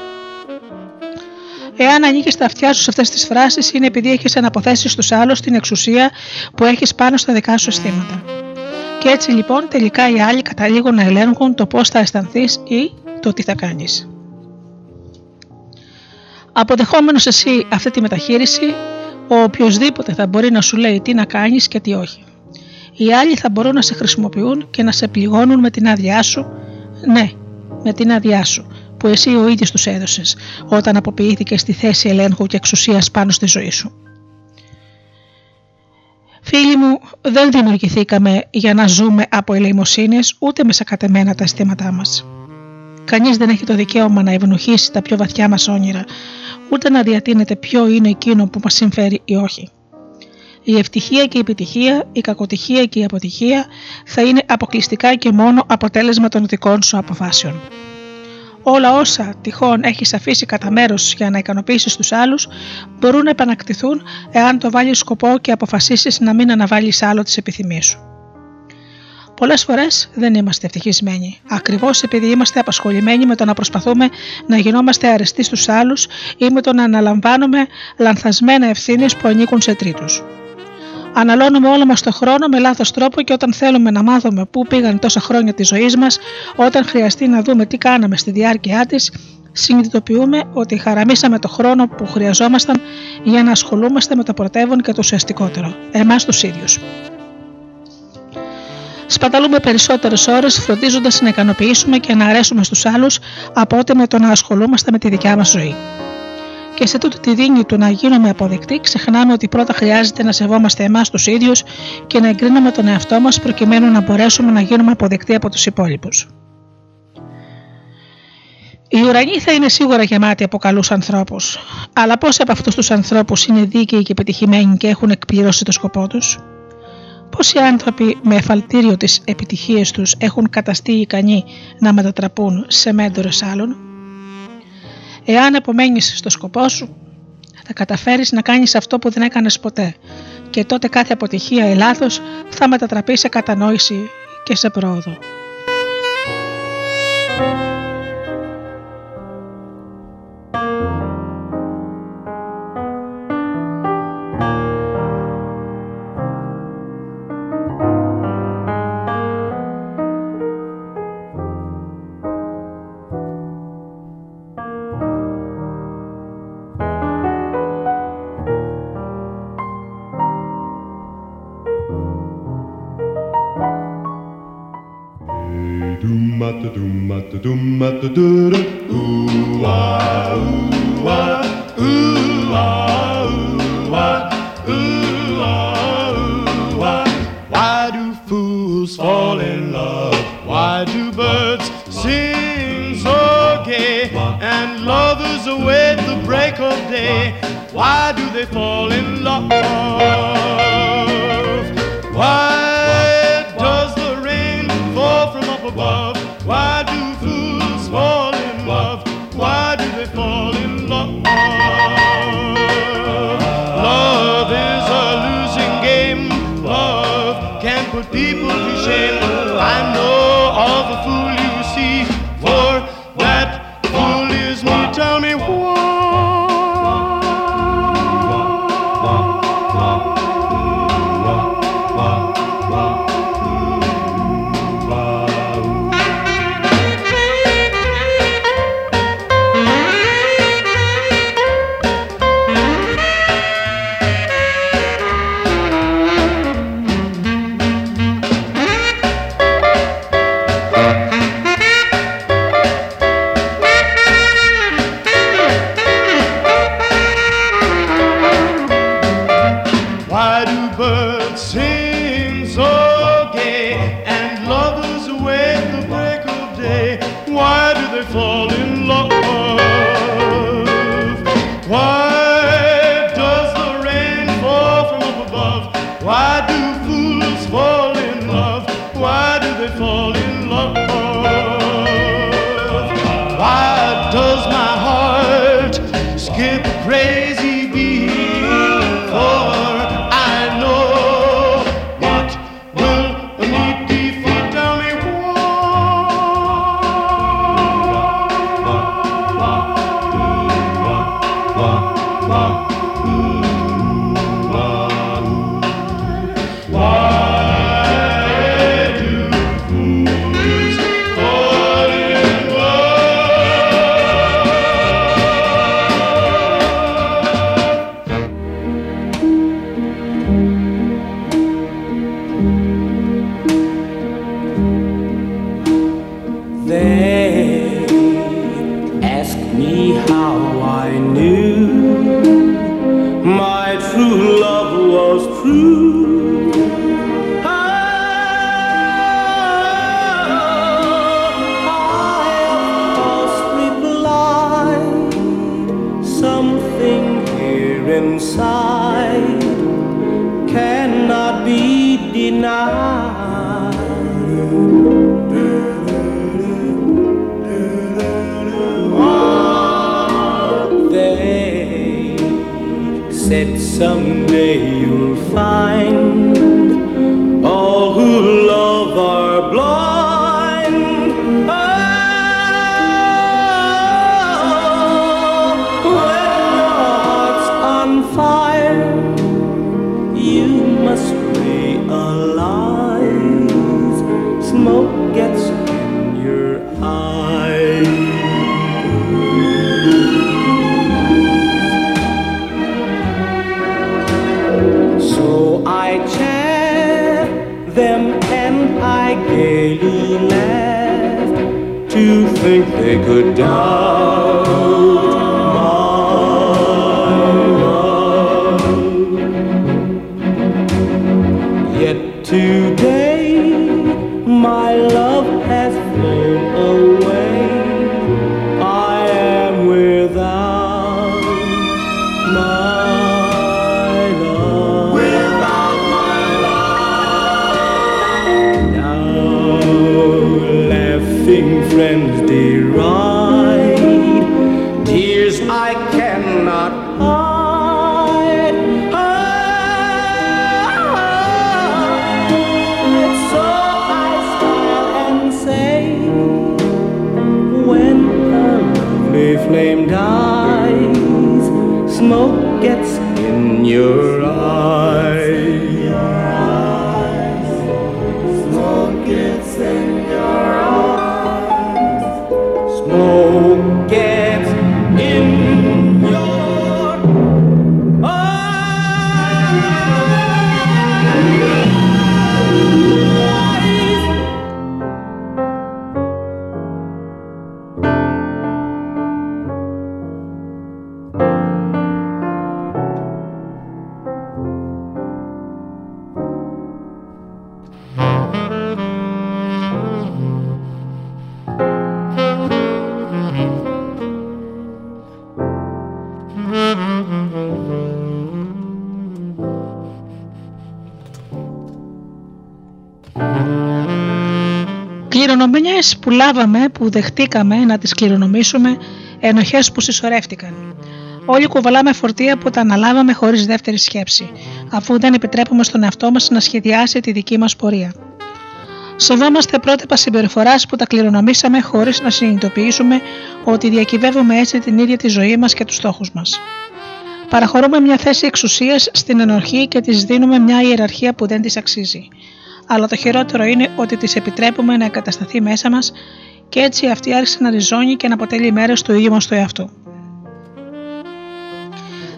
Εάν ανοίγει τα αυτιά σου σε αυτές τις φράσεις, είναι επειδή έχεις αναποθέσεις στους άλλους την εξουσία που έχεις πάνω στα δικά σου αισθήματα. Και έτσι λοιπόν τελικά οι άλλοι καταλήγουν να ελέγχουν το πώς θα αισθανθείς ή το τι θα κάνεις. Αποδεχόμενος εσύ αυτή τη μεταχείριση, ο οποιοδήποτε θα μπορεί να σου λέει τι να κάνεις και τι όχι. Οι άλλοι θα μπορούν να σε χρησιμοποιούν και να σε πληγώνουν με την άδειά σου, ναι, με την άδειά σου, που εσύ ο ίδιος τους έδωσες, όταν αποποιήθηκε στη θέση ελέγχου και εξουσίας πάνω στη ζωή σου. Φίλοι μου, δεν δημιουργηθήκαμε για να ζούμε από ελεημοσύνες ούτε με σακατεμένα τα αισθήματά μας. Κανείς δεν έχει το δικαίωμα να ευνουχίσει τα πιο βαθιά μας όνειρα, ούτε να διατείνεται ποιο είναι εκείνο που μας συμφέρει ή όχι. Η ευτυχία και η επιτυχία, η κακοτυχία και η αποτυχία θα είναι αποκλειστικά και μόνο αποτέλεσμα των δικών σου αποφάσεων. Όλα όσα τυχόν έχεις αφήσει κατά μέρος για να ικανοποιήσεις τους άλλους μπορούν να επανακτηθούν εάν το βάλεις σκοπό και αποφασίσεις να μην αναβάλεις άλλο τις επιθυμίες σου. Πολλές φορές δεν είμαστε ευτυχισμένοι, ακριβώς επειδή είμαστε απασχολημένοι με το να προσπαθούμε να γινόμαστε αρεστοί στους άλλους ή με το να αναλαμβάνουμε λανθασμένα ευθύνες που ανήκουν σε τρίτους. Αναλώνουμε όλο μας το χρόνο με λάθος τρόπο και όταν θέλουμε να μάθουμε πού πήγαν τόσα χρόνια της ζωής μας, όταν χρειαστεί να δούμε τι κάναμε στη διάρκεια της, συνειδητοποιούμε ότι χαραμίσαμε το χρόνο που χρειαζόμασταν για να ασχολούμαστε με το πρωτεύον και το ουσιαστικότερο, εμάς τους ίδιους. Σπαταλούμε περισσότερες ώρες φροντίζοντας να ικανοποιήσουμε και να αρέσουμε στους άλλους από ότι με το να ασχολούμαστε με τη δικιά μας ζωή. Και σε τούτη τη δίνη του να γίνουμε αποδεκτοί, ξεχνάμε ότι πρώτα χρειάζεται να σεβόμαστε εμάς τους ίδιους και να εγκρίνουμε τον εαυτό μας προκειμένου να μπορέσουμε να γίνουμε αποδεκτοί από τους υπόλοιπους. Η ουρανή θα είναι σίγουρα γεμάτη από καλούς ανθρώπους. Αλλά πόσοι από αυτούς τους ανθρώπους είναι δίκαιοι και επιτυχημένοι και έχουν εκπληρώσει το σκοπό τους; Πόσοι άνθρωποι με εφαλτήριο τις επιτυχίες τους έχουν καταστεί ικανοί να μετατραπούν σε μέντορες άλλων; Εάν απομένεις στο σκοπό σου, θα καταφέρεις να κάνεις αυτό που δεν έκανες ποτέ και τότε κάθε αποτυχία ή λάθος θα μετατραπεί σε κατανόηση και σε πρόοδο. du du du που δεχτήκαμε να τις κληρονομήσουμε, ενοχές που συσσωρεύτηκαν. Όλοι κουβαλάμε φορτία που τα αναλάβαμε χωρίς δεύτερη σκέψη, αφού δεν επιτρέπουμε στον εαυτό μας να σχεδιάσει τη δική μας πορεία. Σεβόμαστε πρότυπα συμπεριφοράς που τα κληρονομήσαμε χωρίς να συνειδητοποιήσουμε ότι διακυβεύουμε έτσι την ίδια τη ζωή μας και τους στόχους μας. Παραχωρούμε μια θέση εξουσίας στην ενορχή και της δίνουμε μια ιεραρχία που δεν της αξίζει. Αλλά το χειρότερο είναι ότι της επιτρέπουμε να εγκατασταθεί μέσα μας και έτσι αυτή άρχισε να ριζώνει και να αποτελεί μέρος του ίδιου μας του εαυτού.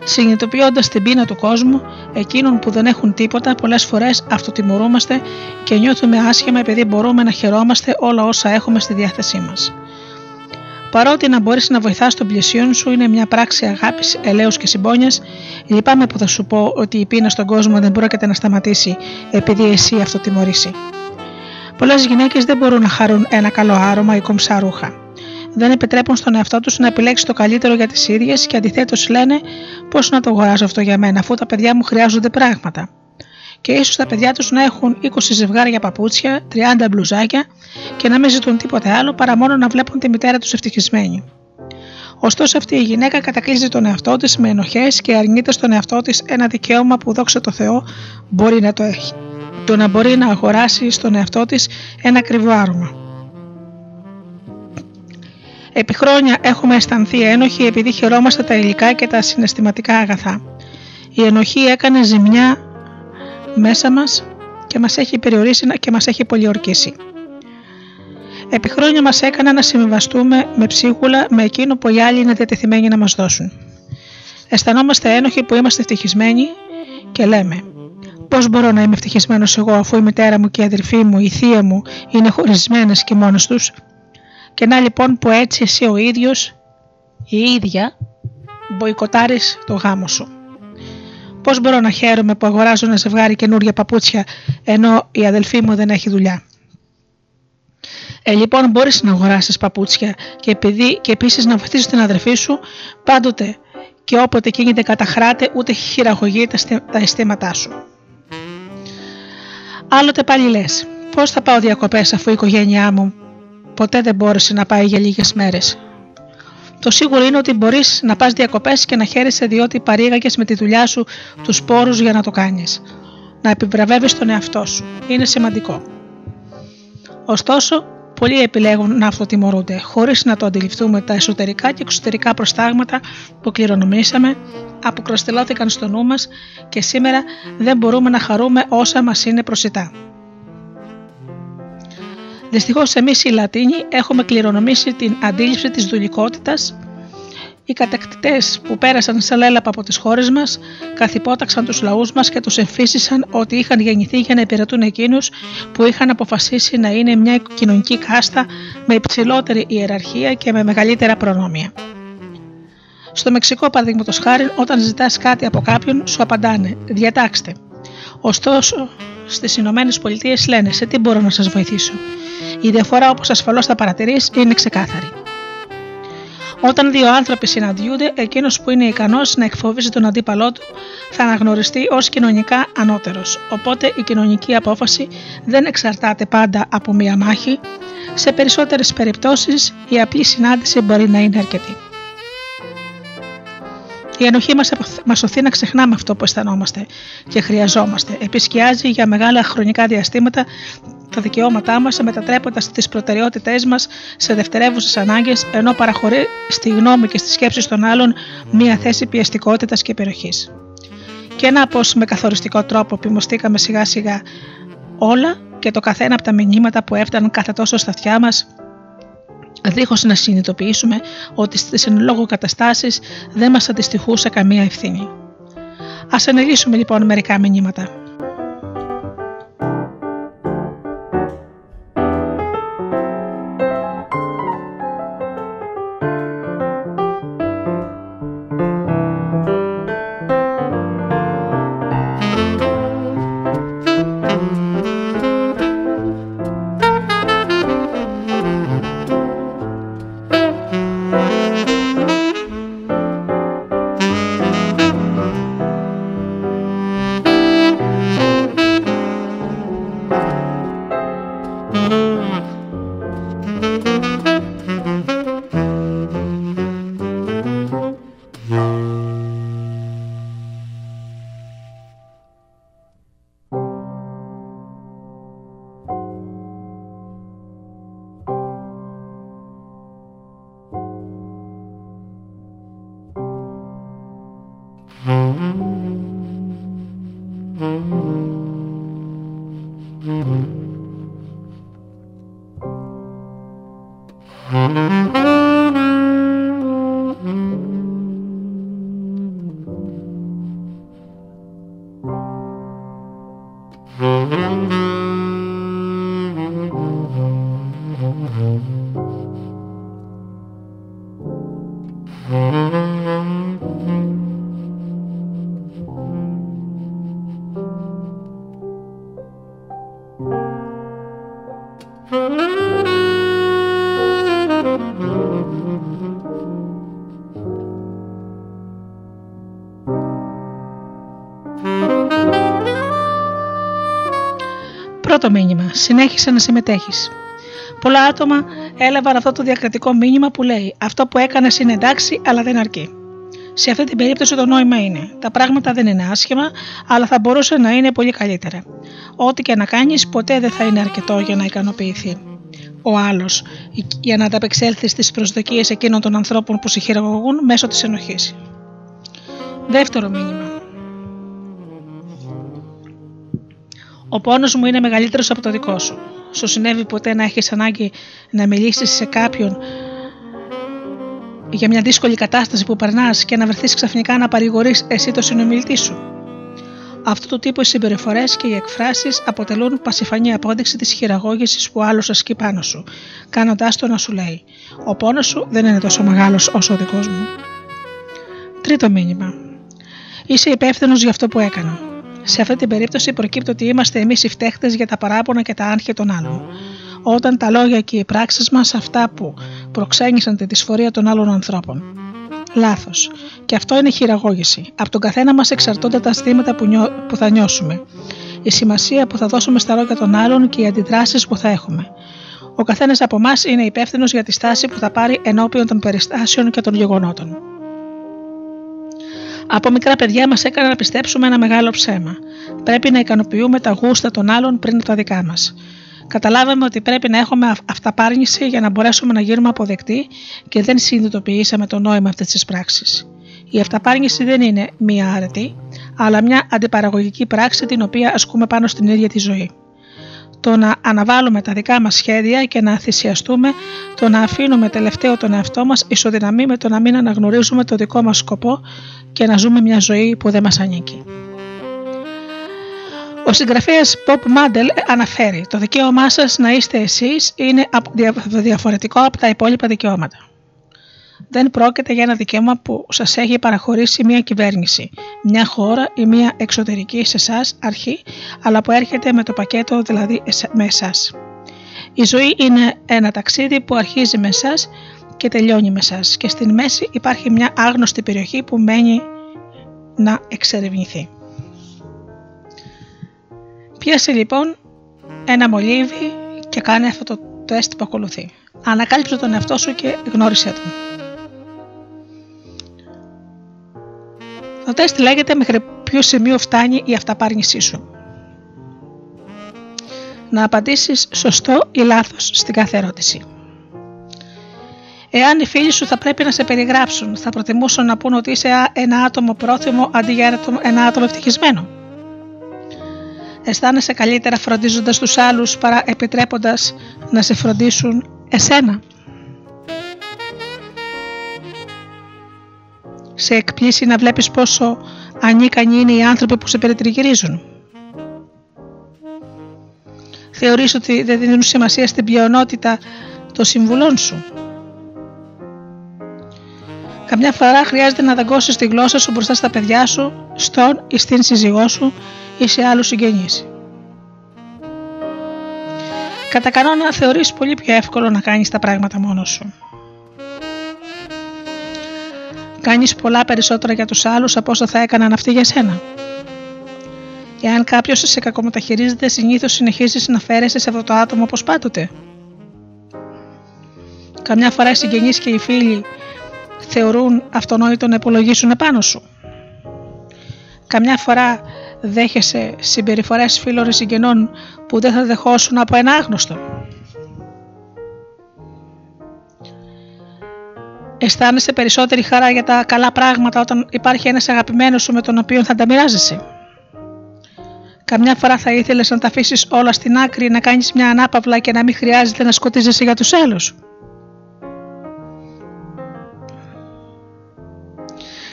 Συνειδητοποιώντας την πείνα του κόσμου, εκείνων που δεν έχουν τίποτα, πολλές φορές αυτοτιμωρούμαστε και νιώθουμε άσχημα επειδή μπορούμε να χαιρόμαστε όλα όσα έχουμε στη διάθεσή μας. Παρότι να μπορείς να βοηθάς τον πλησίον σου είναι μια πράξη αγάπης, ελαίου και συμπόνιας, λυπάμαι που θα σου πω ότι η πείνα στον κόσμο δεν πρόκειται να σταματήσει επειδή εσύ αυτοτιμωρήσει. Πολλές γυναίκες δεν μπορούν να χαρούν ένα καλό άρωμα ή κομψά ρούχα. Δεν επιτρέπουν στον εαυτό τους να επιλέξει το καλύτερο για τις ίδιες και αντιθέτως λένε πώς να το αγοράζω αυτό για μένα, αφού τα παιδιά μου χρειάζονται πράγματα. Και ίσως τα παιδιά τους να έχουν 20 ζευγάρια παπούτσια, 30 μπλουζάκια και να μην ζητούν τίποτε άλλο παρά μόνο να βλέπουν τη μητέρα τους ευτυχισμένη. Ωστόσο, αυτή η γυναίκα κατακλείζει τον εαυτό της με ενοχές και αρνείται στον εαυτό της ένα δικαίωμα που δόξα τω Θεώ μπορεί να το έχει. Το να μπορεί να αγοράσει στον εαυτό της ένα ακριβό άρωμα. Επί χρόνια έχουμε αισθανθεί ένοχοι επειδή χαιρόμαστε τα υλικά και τα συναισθηματικά αγαθά. Η ενοχή έκανε ζημιά μέσα μας και μας έχει περιορίσει και μας έχει πολιορκήσει. Επί χρόνια μας έκανα να συμβιβαστούμε με ψίχουλα με εκείνο που οι άλλοι είναι διατεθειμένοι να μας δώσουν. Αισθανόμαστε ένοχοι που είμαστε ευτυχισμένοι και λέμε Πώς μπορώ να είμαι ευτυχισμένος εγώ αφού η μητέρα μου και η αδελφή μου, η θεία μου είναι χωρισμένες και μόνος τους; Και να λοιπόν που έτσι εσύ ο ίδιος, η ίδια, μποϊκοτάρεις το γάμο σου. Πώς μπορώ να χαίρομαι που αγοράζω ένα ζευγάρι καινούργια παπούτσια ενώ η αδελφή μου δεν έχει δουλειά; Ε, λοιπόν, μπορείς να αγοράσεις παπούτσια και, επειδή, και επίσης να βοηθήσεις την αδελφή σου πάντοτε και όποτε εκείνη δεν καταχράται ούτε χειραγωγεί τα, αισθη- τα αισθήματά σου. Άλλοτε πάλι λες, πώς θα πάω διακοπές αφού η οικογένειά μου ποτέ δεν μπόρεσε να πάει για λίγες μέρες. Το σίγουρο είναι ότι μπορείς να πας διακοπές και να χαίρεσαι διότι παρήγαγες με τη δουλειά σου τους πόρους για να το κάνεις. Να επιβραβεύεις τον εαυτό σου. Είναι σημαντικό. Ωστόσο, πολλοί επιλέγουν να αυτοτιμωρούνται, χωρίς να το αντιληφθούμε τα εσωτερικά και εξωτερικά προστάγματα που κληρονομήσαμε, αποκροστελώθηκαν στο νου μας και σήμερα δεν μπορούμε να χαρούμε όσα μας είναι προσιτά. Δυστυχώς, εμείς οι Λατίνοι έχουμε κληρονομήσει την αντίληψη της δουλικότητας. Οι κατακτητές που πέρασαν σαν λέλαπα από τις χώρες μας καθυπόταξαν τους λαούς μας και τους εμφύσισαν ότι είχαν γεννηθεί για να υπηρετούν εκείνους που είχαν αποφασίσει να είναι μια κοινωνική κάστα με υψηλότερη ιεραρχία και με μεγαλύτερα προνόμια. Στο Μεξικό, παραδείγματος χάρη, όταν ζητάς κάτι από κάποιον, σου απαντάνε: Διατάξτε. Ωστόσο, στις Ηνωμένες Πολιτείες λένε: Σε τι μπορώ να σας βοηθήσω; Η διαφορά, όπως ασφαλώς θα παρατηρείς, είναι ξεκάθαρη. Όταν δύο άνθρωποι συναντιούνται, εκείνος που είναι ικανός να εκφοβήσει τον αντίπαλό του θα αναγνωριστεί ως κοινωνικά ανώτερος. Οπότε η κοινωνική απόφαση δεν εξαρτάται πάντα από μία μάχη. Σε περισσότερες περιπτώσεις η απλή συνάντηση μπορεί να είναι αρκετή. Η ενοχή μας μας σωθεί να ξεχνάμε αυτό που αισθανόμαστε και χρειαζόμαστε. Επισκιάζει για μεγάλα χρονικά διαστήματα τα δικαιώματά μας μετατρέποντας τις προτεραιότητές μας σε δευτερεύουσες ανάγκες ενώ παραχωρεί στη γνώμη και στις σκέψεις των άλλων μία θέση πιεστικότητας και περιοχής. Και να πως με καθοριστικό τρόπο επιμοστήκαμε σιγά σιγά όλα και το καθένα από τα μηνύματα που έφταναν κάθε τόσο στα αυτιά μας δίχως να συνειδητοποιήσουμε ότι στις εν λόγω καταστάσεις δεν μας αντιστοιχούσε καμία ευθύνη. Ας αναλύσουμε λοιπόν μερικά μηνύματα. Συνέχισε να συμμετέχεις. Πολλά άτομα έλαβαν αυτό το διακρατικό μήνυμα που λέει: Αυτό που έκανες είναι εντάξει, αλλά δεν αρκεί. Σε αυτή την περίπτωση το νόημα είναι: Τα πράγματα δεν είναι άσχημα, αλλά θα μπορούσε να είναι πολύ καλύτερα. Ό,τι και να κάνεις, ποτέ δεν θα είναι αρκετό για να ικανοποιηθεί. Ο άλλος, για να ανταπεξέλθεις στις προσδοκίες εκείνων των ανθρώπων που σε χειραγωγούν μέσω της ενοχής. Δεύτερο μήνυμα. Ο πόνος μου είναι μεγαλύτερος από το δικό σου. Σου συνέβη ποτέ να έχεις ανάγκη να μιλήσεις σε κάποιον για μια δύσκολη κατάσταση που περνάς και να βρεθείς ξαφνικά να παρηγορείς εσύ το συνομιλητή σου; Αυτού του τύπου οι συμπεριφορές και οι εκφράσεις αποτελούν πασιφανή απόδειξη της χειραγώγησης που άλλο ασκεί πάνω σου, κάνοντάς το να σου λέει: Ο πόνος σου δεν είναι τόσο μεγάλος όσο ο δικός μου. Τρίτο μήνυμα. Είσαι υπεύθυνος για αυτό που έκανα. Σε αυτή την περίπτωση προκύπτει ότι είμαστε εμείς οι φταίχτες για τα παράπονα και τα άγχη των άλλων. Όταν τα λόγια και οι πράξεις μας αυτά που προξένησαν τη δυσφορία των άλλων ανθρώπων. Λάθος. Και αυτό είναι χειραγώγηση. Από τον καθένα μας εξαρτώνται τα αισθήματα που, νιώ... που θα νιώσουμε. Η σημασία που θα δώσουμε στα λόγια των άλλων και οι αντιδράσεις που θα έχουμε. Ο καθένας από εμάς είναι υπεύθυνος για τη στάση που θα πάρει ενώπιον των περιστάσεων και των γεγονότων. Από μικρά παιδιά μας έκαναν να πιστέψουμε ένα μεγάλο ψέμα. Πρέπει να ικανοποιούμε τα γούστα των άλλων πριν τα δικά μας. Καταλάβαμε ότι πρέπει να έχουμε αυ- αυταπάρνηση για να μπορέσουμε να γίνουμε αποδεκτοί και δεν συνειδητοποιήσαμε το νόημα αυτής της πράξης. Η αυταπάρνηση δεν είναι μία αρετή, αλλά μια αντιπαραγωγική πράξη την οποία ασκούμε πάνω στην ίδια τη ζωή. Το να αναβάλουμε τα δικά μας σχέδια και να θυσιαστούμε, το να αφήνουμε τελευταίο τον εαυτό μας ισοδυναμεί με το να μην αναγνωρίζουμε το δικό μας σκοπό και να ζούμε μια ζωή που δεν μας ανήκει. Ο συγγραφέας Bob Μάντελ αναφέρει: Το δικαίωμά σας να είστε εσείς είναι απ- δια- διαφορετικό από τα υπόλοιπα δικαιώματα. Δεν πρόκειται για ένα δικαίωμα που σας έχει παραχωρήσει μια κυβέρνηση, μια χώρα ή μια εξωτερική σε εσάς αρχή, αλλά που έρχεται με το πακέτο δηλαδή εσ- με εσάς. Η ζωή είναι ένα ταξίδι που αρχίζει με εσάς και τελειώνει με εσάς, και στην μέση υπάρχει μια άγνωστη περιοχή που μένει να εξερευνηθεί. Πιάσε λοιπόν ένα μολύβι και κάνε αυτό το τεστ που ακολουθεί. Ανακάλυψε τον εαυτό σου και γνώρισέ τον. Το τεστ λέγεται μέχρι ποιο σημείο φτάνει η αυταπάρνησή σου. Να απαντήσεις σωστό ή λάθος στην κάθε ερώτηση. Εάν οι φίλοι σου θα πρέπει να σε περιγράψουν, θα προτιμούσαν να πούν ότι είσαι ένα άτομο πρόθυμο αντί για ένα άτομο- ένα άτομο ευτυχισμένο. Αισθάνεσαι καλύτερα φροντίζοντας τους άλλους παρά επιτρέποντας να σε φροντίσουν εσένα. Σε εκπλήσει να βλέπεις πόσο ανίκανοι είναι οι άνθρωποι που σε περιτριγυρίζουν. Θεωρείς ότι δεν δίνουν σημασία στην πλειονότητα των συμβουλών σου. Καμιά φορά χρειάζεται να δαγκώσεις τη γλώσσα σου μπροστά στα παιδιά σου, στον ή στην σύζυγό σου ή σε άλλους συγγενείς. Κατά κανόνα θεωρείς πολύ πιο εύκολο να κάνεις τα πράγματα μόνος σου. Κάνεις πολλά περισσότερα για τους άλλους από όσα θα έκαναν αυτοί για σένα. Εάν κάποιος σε κακομεταχειρίζεται, συνήθως συνεχίζεις να φέρεσαι σε αυτό το άτομο όπως πάντοτε. Καμιά φορά οι συγγενείς και οι φίλοι θεωρούν αυτονόητο να υπολογίσουν επάνω σου. Καμιά φορά δέχεσαι συμπεριφορές φίλων ή συγγενών που δεν θα δεχόσουν από ένα άγνωστο. Αισθάνεσαι περισσότερη χαρά για τα καλά πράγματα όταν υπάρχει ένας αγαπημένος σου με τον οποίο θα τα μοιράζεσαι; Καμιά φορά θα ήθελες να τα αφήσεις όλα στην άκρη, να κάνεις μια ανάπαυλα και να μην χρειάζεται να σκοτίζεσαι για τους άλλους.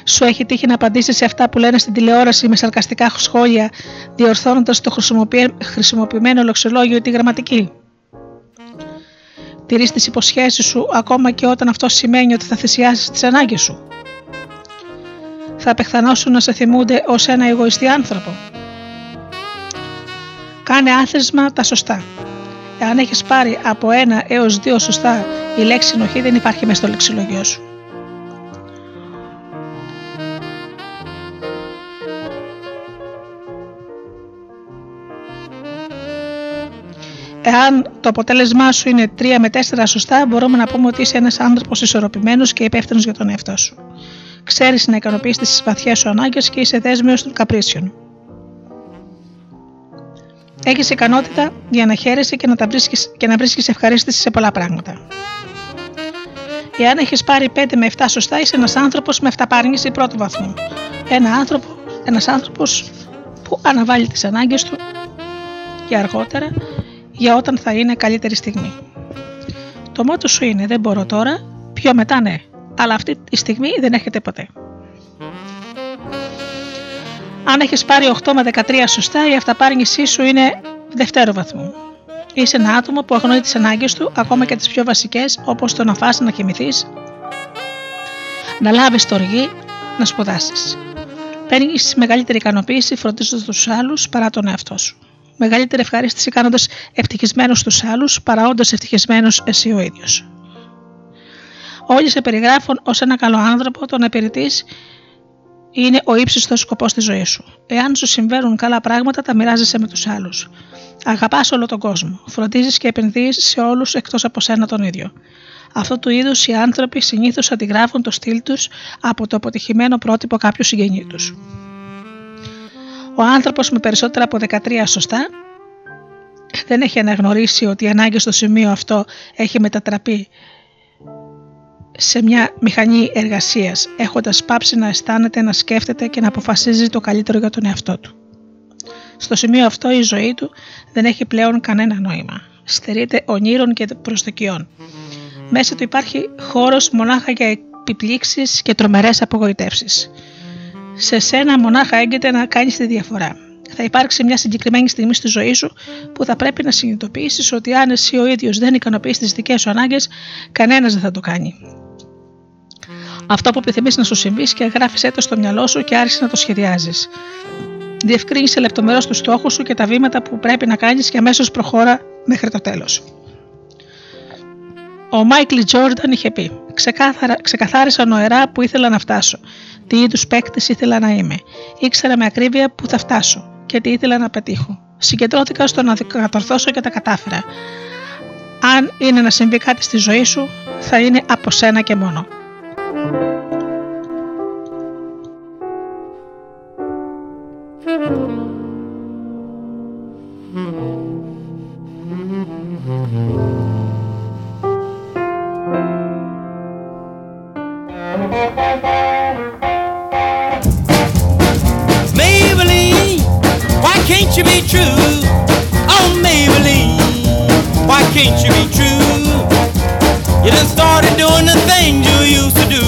Σου έχει τύχει να απαντήσεις σε αυτά που λένε στην τηλεόραση με σαρκαστικά σχόλια, διορθώνοντας το χρησιμοποιη- χρησιμοποιημένο λεξιλόγιο ή τη γραμματική. Τηρεί τις υποσχέσεις σου ακόμα και όταν αυτό σημαίνει ότι θα θυσιάσεις τις ανάγκες σου. Θα απεχθανώσουν να σε θυμούνται ως ένα εγωιστή άνθρωπο. Κάνε άθεσμα τα σωστά. Εάν έχεις πάρει από ένα έως δύο σωστά, η λέξη συνοχή δεν υπάρχει μέσα στο λεξιλόγιο σου. Εάν το αποτέλεσμά σου είναι 3 με 4 σωστά, μπορούμε να πούμε ότι είσαι ένας άνθρωπος ισορροπημένος και υπεύθυνος για τον εαυτό σου. Ξέρεις να ικανοποιήσει τις βαθιές σου ανάγκες και είσαι δέσμιο των καπρίσιων. Έχεις ικανότητα για να χαίρεσαι και να, τα βρίσκεις, και να βρίσκεις ευχαρίστηση σε πολλά πράγματα. Εάν έχεις πάρει 5 με 7 σωστά, είσαι ένας άνθρωπος με αυταπάρνηση πρώτου βαθμού. Ένα άνθρωπο, ένας άνθρωπος που αναβάλει τις ανάγκες του για αργότερα για όταν θα είναι καλύτερη στιγμή. Το μότο σου είναι δεν μπορώ τώρα, πιο μετά ναι, αλλά αυτή τη στιγμή δεν έρχεται ποτέ. Αν έχεις πάρει 8 με 13 σωστά, η αυταπάρνησή σου είναι δευτέρου βαθμού. Είσαι ένα άτομο που αγνοεί τις ανάγκες του, ακόμα και τις πιο βασικές, όπως το να φας, να κοιμηθείς, να λάβεις το οργή, να σπουδάσεις. Παίρνεις μεγαλύτερη ικανοποίηση φροντίζοντας τους άλλους παρά τον εαυτό σου. Μεγαλύτερη ευχαρίστηση κάνοντας ευτυχισμένους τους άλλους παρά όντα ευτυχισμένος εσύ ο ίδιος. Όλοι σε περιγράφουν ως ένα καλό άνθρωπο, τον επηρετή είναι ο ύψιστος σκοπός της ζωής σου. Εάν σου συμβαίνουν καλά πράγματα, τα μοιράζεσαι με τους άλλους. Αγαπάς όλο τον κόσμο. Φροντίζεις και επενδύεις σε όλους εκτός από σένα τον ίδιο. Αυτό του είδους οι άνθρωποι συνήθως αντιγράφουν το στυλ τους από το αποτυχημένο πρότυπο κάποιου συγγενή τους. Ο άνθρωπος με περισσότερα από 13 σωστά; Δεν έχει αναγνωρίσει ότι η ανάγκη στο σημείο αυτό έχει μετατραπεί σε μια μηχανή εργασίας, έχοντας πάψει να αισθάνεται, να σκέφτεται και να αποφασίζει το καλύτερο για τον εαυτό του. Στο σημείο αυτό η ζωή του δεν έχει πλέον κανένα νόημα. Στερείται ονείρων και προσδοκιών. Μέσα του υπάρχει χώρος μονάχα για επιπλήξεις και τρομερές απογοητεύσεις. Σε σένα μονάχα έγκυται να κάνεις τη διαφορά. Θα υπάρξει μια συγκεκριμένη στιγμή στη ζωή σου που θα πρέπει να συνειδητοποιήσεις ότι αν εσύ ο ίδιος δεν ικανοποιείς τις δικές σου ανάγκες, κανένας δεν θα το κάνει. Αυτό που επιθυμείς να σου συμβεί και γράφει το στο μυαλό σου και άρχισε να το σχεδιάζεις. Διευκρίνησε λεπτομερώς τους στόχους σου και τα βήματα που πρέπει να κάνεις και αμέσως προχώρα μέχρι το τέλος. Ο Μάικλ Τζόρνταν είχε πει: Ξεκάθαρα, ξεκαθάρισα νοερά που ήθελα να φτάσω, τι είδους παίκτη ήθελα να είμαι. Ήξερα με ακρίβεια που θα φτάσω και τι ήθελα να πετύχω. Συγκεντρώθηκα στο να κατορθώσω και τα κατάφερα. Αν είναι να συμβεί κάτι στη ζωή σου, θα είναι από σένα και μόνο. Maybelline, you be true? Oh, Maybelline, why can't you be true? You done started doing the things you used to do.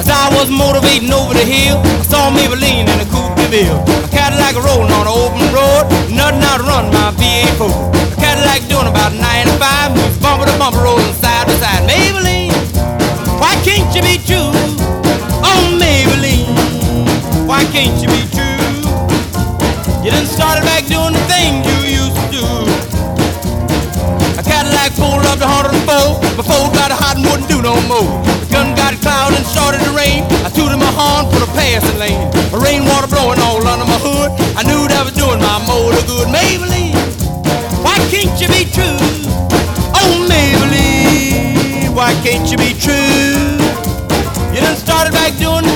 As I was motivating over the hill, I saw Maybelline in a coupe de ville. A Cadillac rolling on an open road, nothing out to run my V8 A Cadillac doing about 95, moves bumper to bumper, rolling side to side. Maybelline, why can't you be true? No more. The gun got cloud and started to rain. I tooted my horn for the passing lane. The rainwater blowing all under my hood. I knew that was doing my motor good. Maybelline, why can't you be true? Oh, Maybelline, why can't you be true? You done started back doing the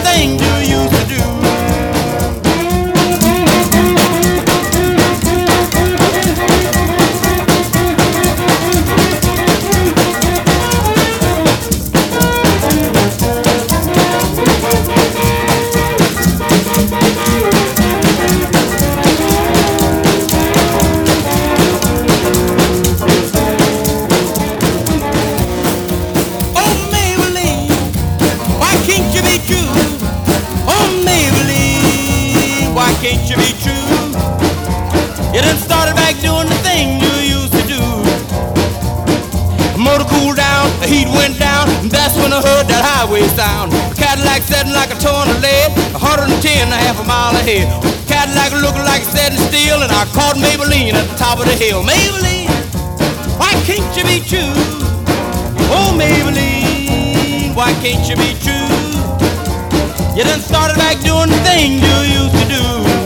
ahead. Cadillac looking like setting steel, and I caught Maybelline at the top of the hill. Maybelline, why can't you be true? Oh, Maybelline, why can't you be true? You done started back doing the thing you used to do.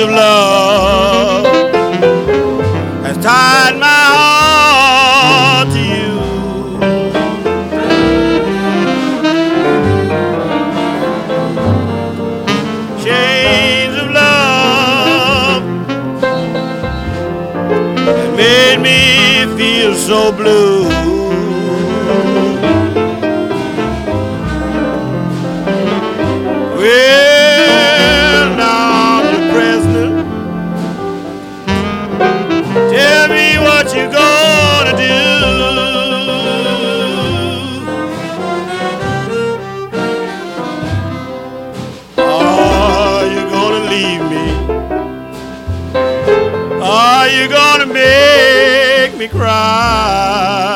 Of love has tied my heart to you. Chains of love that made me feel so blue. Me cry?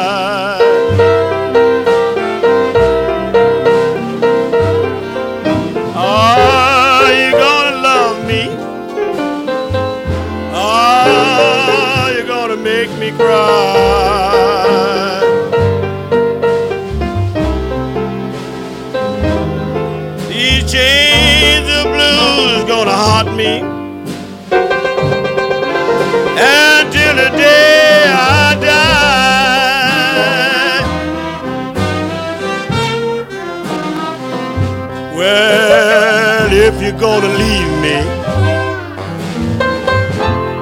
You're gonna leave me,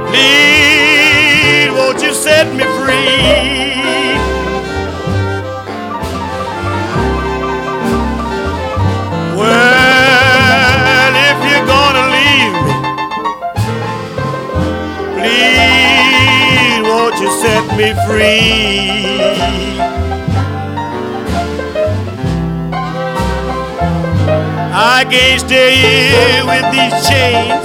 please won't you set me free? Well, if you're gonna leave me, please won't you set me free? I can't stay here with these chains.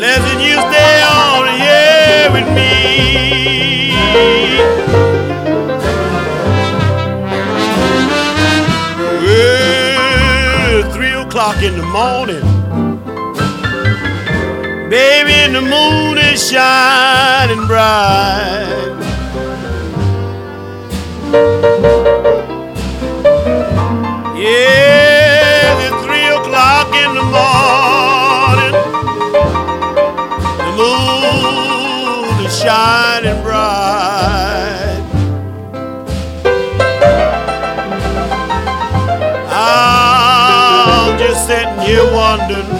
Less than you stay on here with me. Well, three o'clock in the morning. Baby, and the moon is shining bright. London.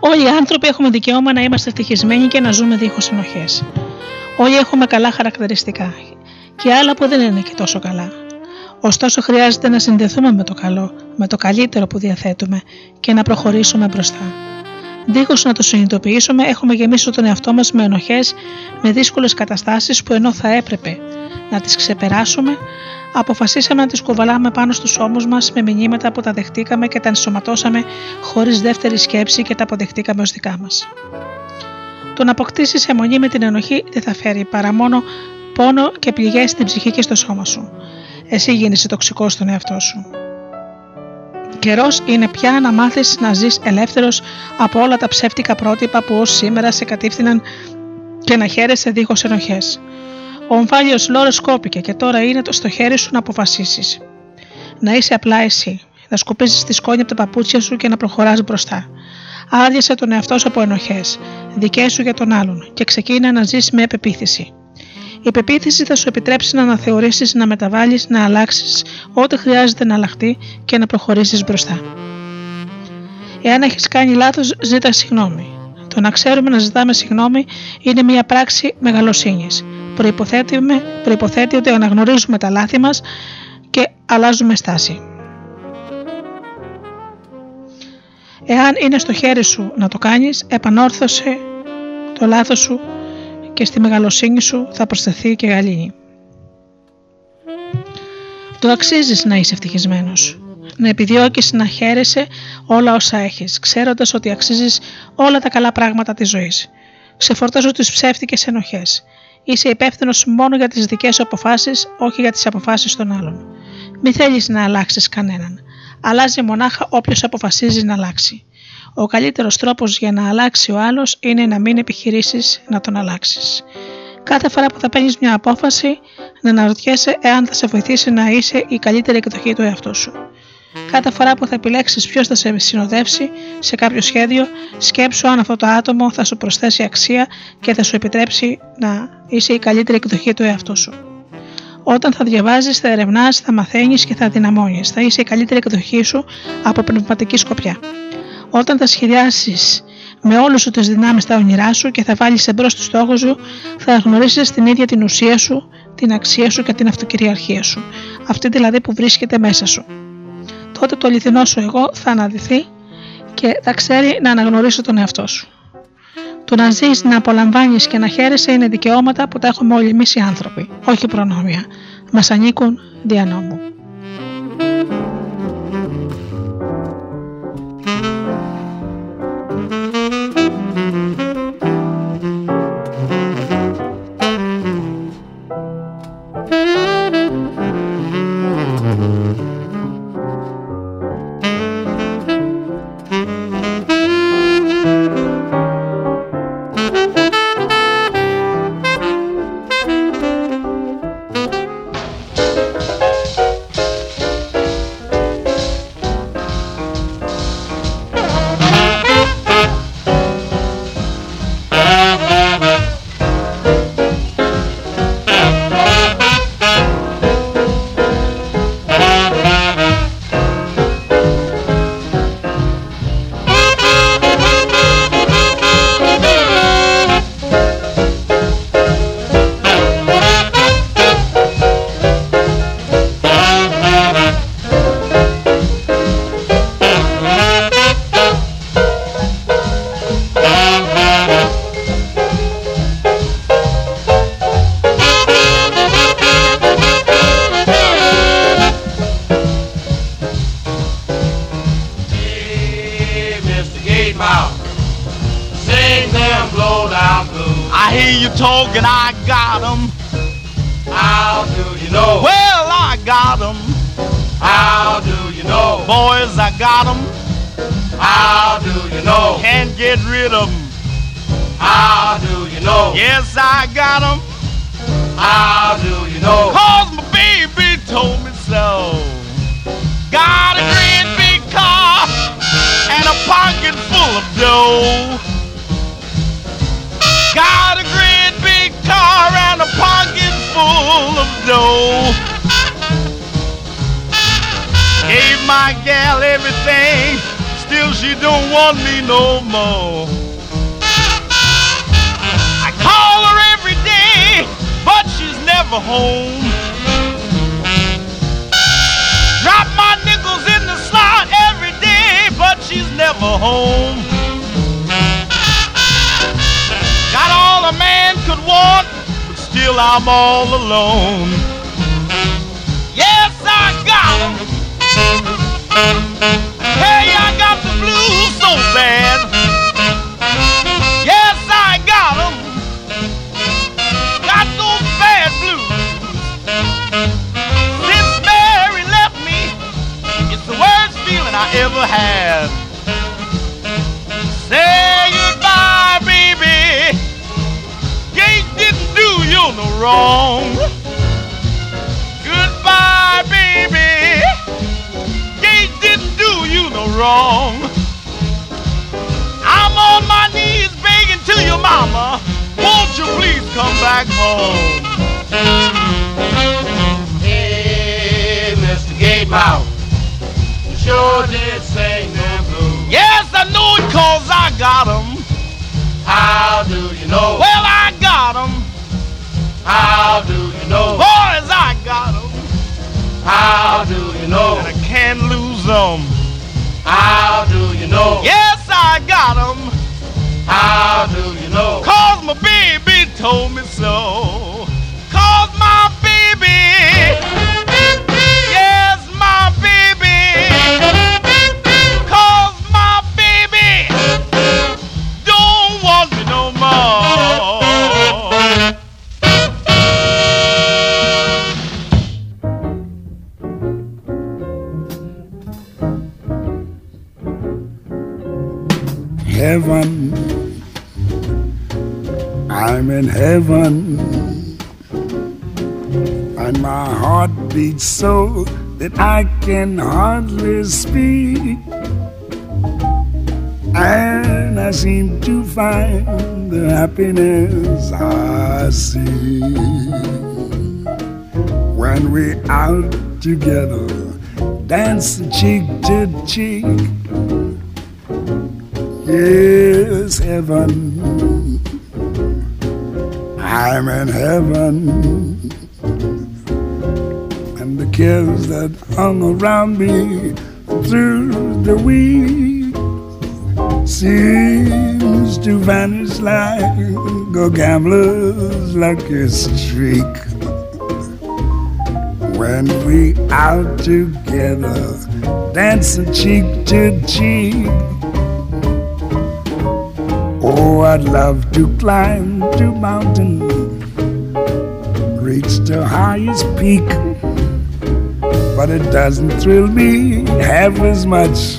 Όλοι οι άνθρωποι έχουμε δικαίωμα να είμαστε ευτυχισμένοι και να ζούμε δίχως ενοχές. Όλοι έχουμε καλά χαρακτηριστικά και άλλα που δεν είναι και τόσο καλά. Ωστόσο χρειάζεται να συνδεθούμε με το καλό, με το καλύτερο που διαθέτουμε και να προχωρήσουμε μπροστά. Δίχως να το συνειδητοποιήσουμε, έχουμε γεμίσει τον εαυτό μας με ενοχές, με δύσκολες καταστάσεις που ενώ θα έπρεπε να τις ξεπεράσουμε, αποφασίσαμε να τις κουβαλάμε πάνω στους ώμους μας με μηνύματα που τα δεχτήκαμε και τα ενσωματώσαμε χωρίς δεύτερη σκέψη και τα αποδεχτήκαμε ως δικά μας. Το να αποκτήσεις αιμονή με την ενοχή δεν θα φέρει παρά μόνο πόνο και πληγές στην ψυχή και στο σώμα σου. Εσύ γίνεσαι τοξικός στον εαυτό σου. Καιρός είναι πια να μάθεις να ζεις ελεύθερος από όλα τα ψεύτικα πρότυπα που ως σήμερα σε κατήφθηναν και να χαίρεσαι δίχως ενοχές. Ο ομφάλιος Λόρες κόπηκε και τώρα είναι το στο χέρι σου να αποφασίσεις. Να είσαι απλά εσύ. να σκουπίζεις τη σκόνη από τα παπούτσια σου και να προχωράς μπροστά. Άδειασε τον εαυτό σου από ενοχές, δικές σου για τον άλλον και ξεκίνα να ζήσει με επεποίθηση. Η πεποίθηση θα σου επιτρέψει να αναθεωρήσεις, να μεταβάλεις, να αλλάξεις ό,τι χρειάζεται να αλλάχτεί και να προχωρήσεις μπροστά. Εάν έχεις κάνει λάθος, ζήτα συγγνώμη. Το να ξέρουμε να ζητάμε συγγνώμη είναι μια πράξη μεγαλοσύνης. Προποθέτει ότι αναγνωρίζουμε τα λάθη μας και αλλάζουμε στάση. Εάν είναι στο χέρι σου να το κάνεις, επανόρθωσε το λάθος σου και στη μεγαλοσύνη σου θα προσθεθεί και γαλήνη. Το αξίζεις να είσαι ευτυχισμένος. Να επιδιώκεις να χαίρεσαι όλα όσα έχεις, ξέροντας ότι αξίζεις όλα τα καλά πράγματα της ζωής. Ξεφορτάζω τις ψεύτικες ενοχές. Είσαι υπεύθυνος μόνο για τις δικές σου αποφάσεις, όχι για τις αποφάσεις των άλλων. Μη θέλεις να αλλάξεις κανέναν. Αλλάζει μονάχα όποιος αποφασίζει να αλλάξει. Ο καλύτερος τρόπος για να αλλάξει ο άλλος είναι να μην επιχειρήσεις να τον αλλάξεις. Κάθε φορά που θα παίρνεις μια απόφαση, να αναρωτιέσαι εάν θα σε βοηθήσει να είσαι η καλύτερη εκδοχή του εαυτού σου. Κάθε φορά που θα επιλέξεις ποιος θα σε συνοδεύσει σε κάποιο σχέδιο, σκέψου αν αυτό το άτομο θα σου προσθέσει αξία και θα σου επιτρέψει να είσαι η καλύτερη εκδοχή του εαυτού σου. Όταν θα διαβάζεις, θα ερευνάς, θα μαθαίνεις και θα δυναμώνεις. Θα είσαι η καλύτερη εκδοχή σου από πνευματική σκοπιά. Όταν θα σχεδιάσεις με όλου σου τις δυνάμεις τα όνειρά σου και θα βάλεις εμπρός τους στόχους σου, θα γνωρίσεις την ίδια την ουσία σου, την αξία σου και την αυτοκυριαρχία σου. Αυτή δηλαδή που βρίσκεται μέσα σου. Τότε το αληθινό σου εγώ θα αναδυθεί και θα ξέρει να αναγνωρίσει τον εαυτό σου. Το να ζεις, να απολαμβάνεις και να χαίρεσαι είναι δικαιώματα που τα έχουμε όλοι εμείς οι άνθρωποι, όχι προνόμια. Μας ανήκουν δια νόμου. I seem to find the happiness I see when we're out together, dancing cheek to cheek. Yes, heaven. I'm in heaven. And the cares that hung around me through the week seems to vanish like a gambler's lucky streak. When we out together, dancing cheek to cheek. Oh, I'd love to climb to mountain, reach the highest peak. But it doesn't thrill me half as much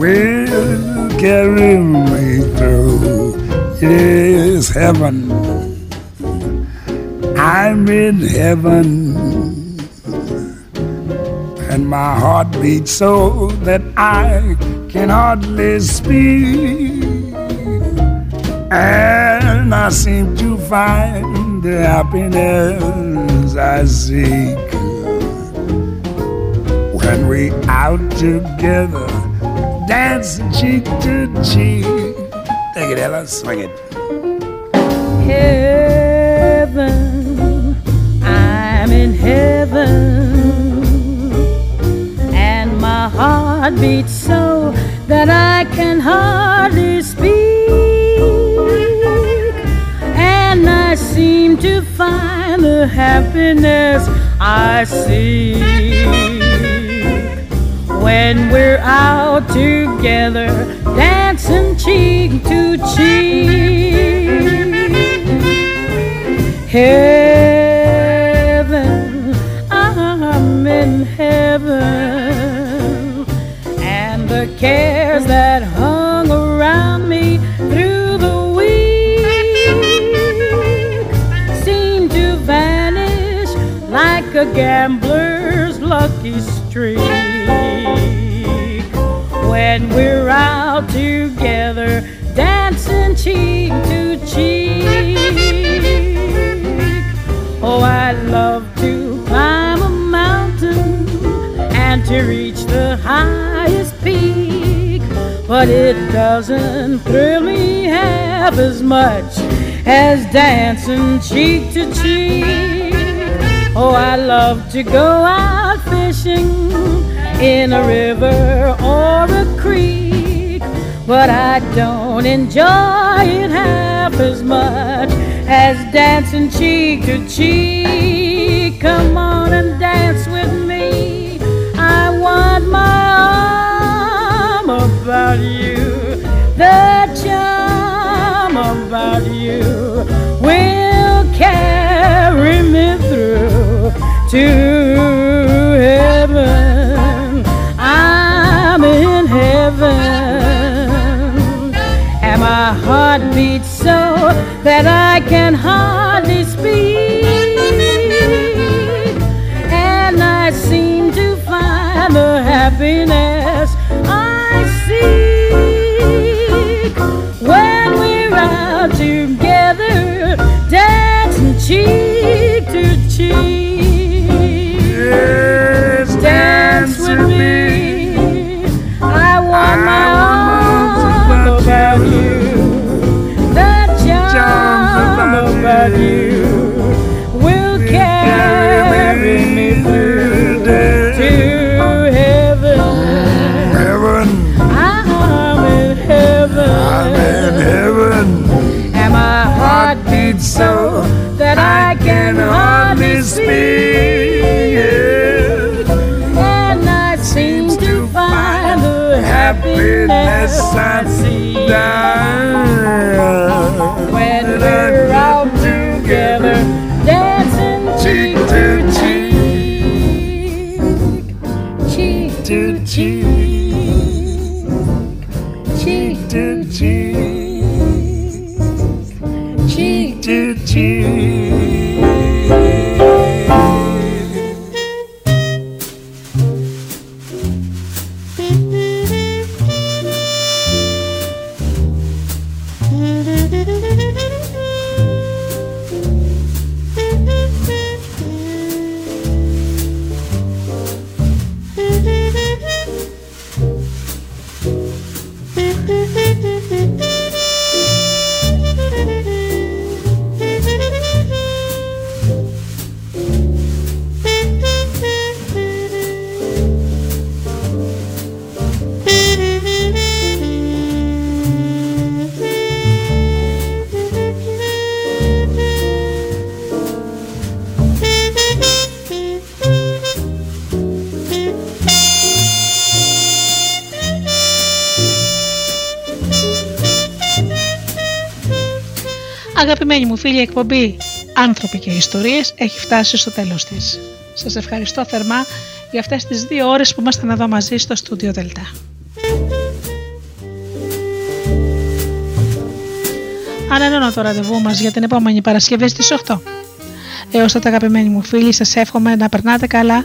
will carry me through. Yes, heaven. I'm in heaven and my heart beats so that I can hardly speak. And I seem to find the happiness I seek when we out together, dancing cheek to cheek. Take it, Ella, swing it. heaven. I'm in heaven. And my heart beats so that I can hardly speak. And I seem to find the happiness I seek when we're out together, dancing cheek to cheek. Heaven, I'm in heaven, and the cares that hung around me through the week seem to vanish like a gambler's lucky streak out together dancing cheek to cheek. Oh, I love to climb a mountain and to reach the highest peak, but it doesn't thrill me half as much as dancing cheek to cheek. Oh, I love to go out fishing in a river or a but I don't enjoy it half as much as dancing cheek to cheek. Come on and dance with me. I want my arm about you, the charm about you will carry me through to heart beats so that I can charm you will carry me through to heaven. Heaven, I'm in heaven. I'm in heaven. And my heart beats so that I can hardly speak. And I seem to find the happiness I see when we're out together, εκπομπή «Άνθρωποι και Ιστορίες» έχει φτάσει στο τέλος της. Σας ευχαριστώ θερμά για αυτές τις δύο ώρες που ήμασταν εδώ μαζί στο στούντιο Δελτά. Ανανώνω το ραντεβού μας για την επόμενη Παρασκευή στις 8. Έως τότε αγαπημένοι μου φίλοι σας εύχομαι να περνάτε καλά,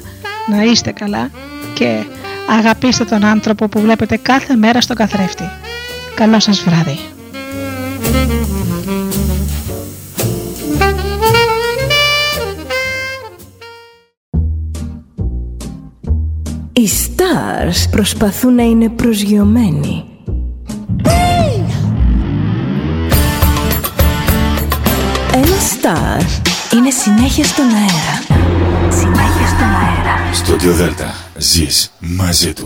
να είστε καλά και αγαπήστε τον άνθρωπο που βλέπετε κάθε μέρα στον καθρέφτη. Καλό σας βράδυ. Stars προσπαθούν να είναι προσγειωμένοι. Ένα star είναι συνέχεια στον αέρα. Συνέχεια στον αέρα. Στο Δέλτα ζεις μαζί του.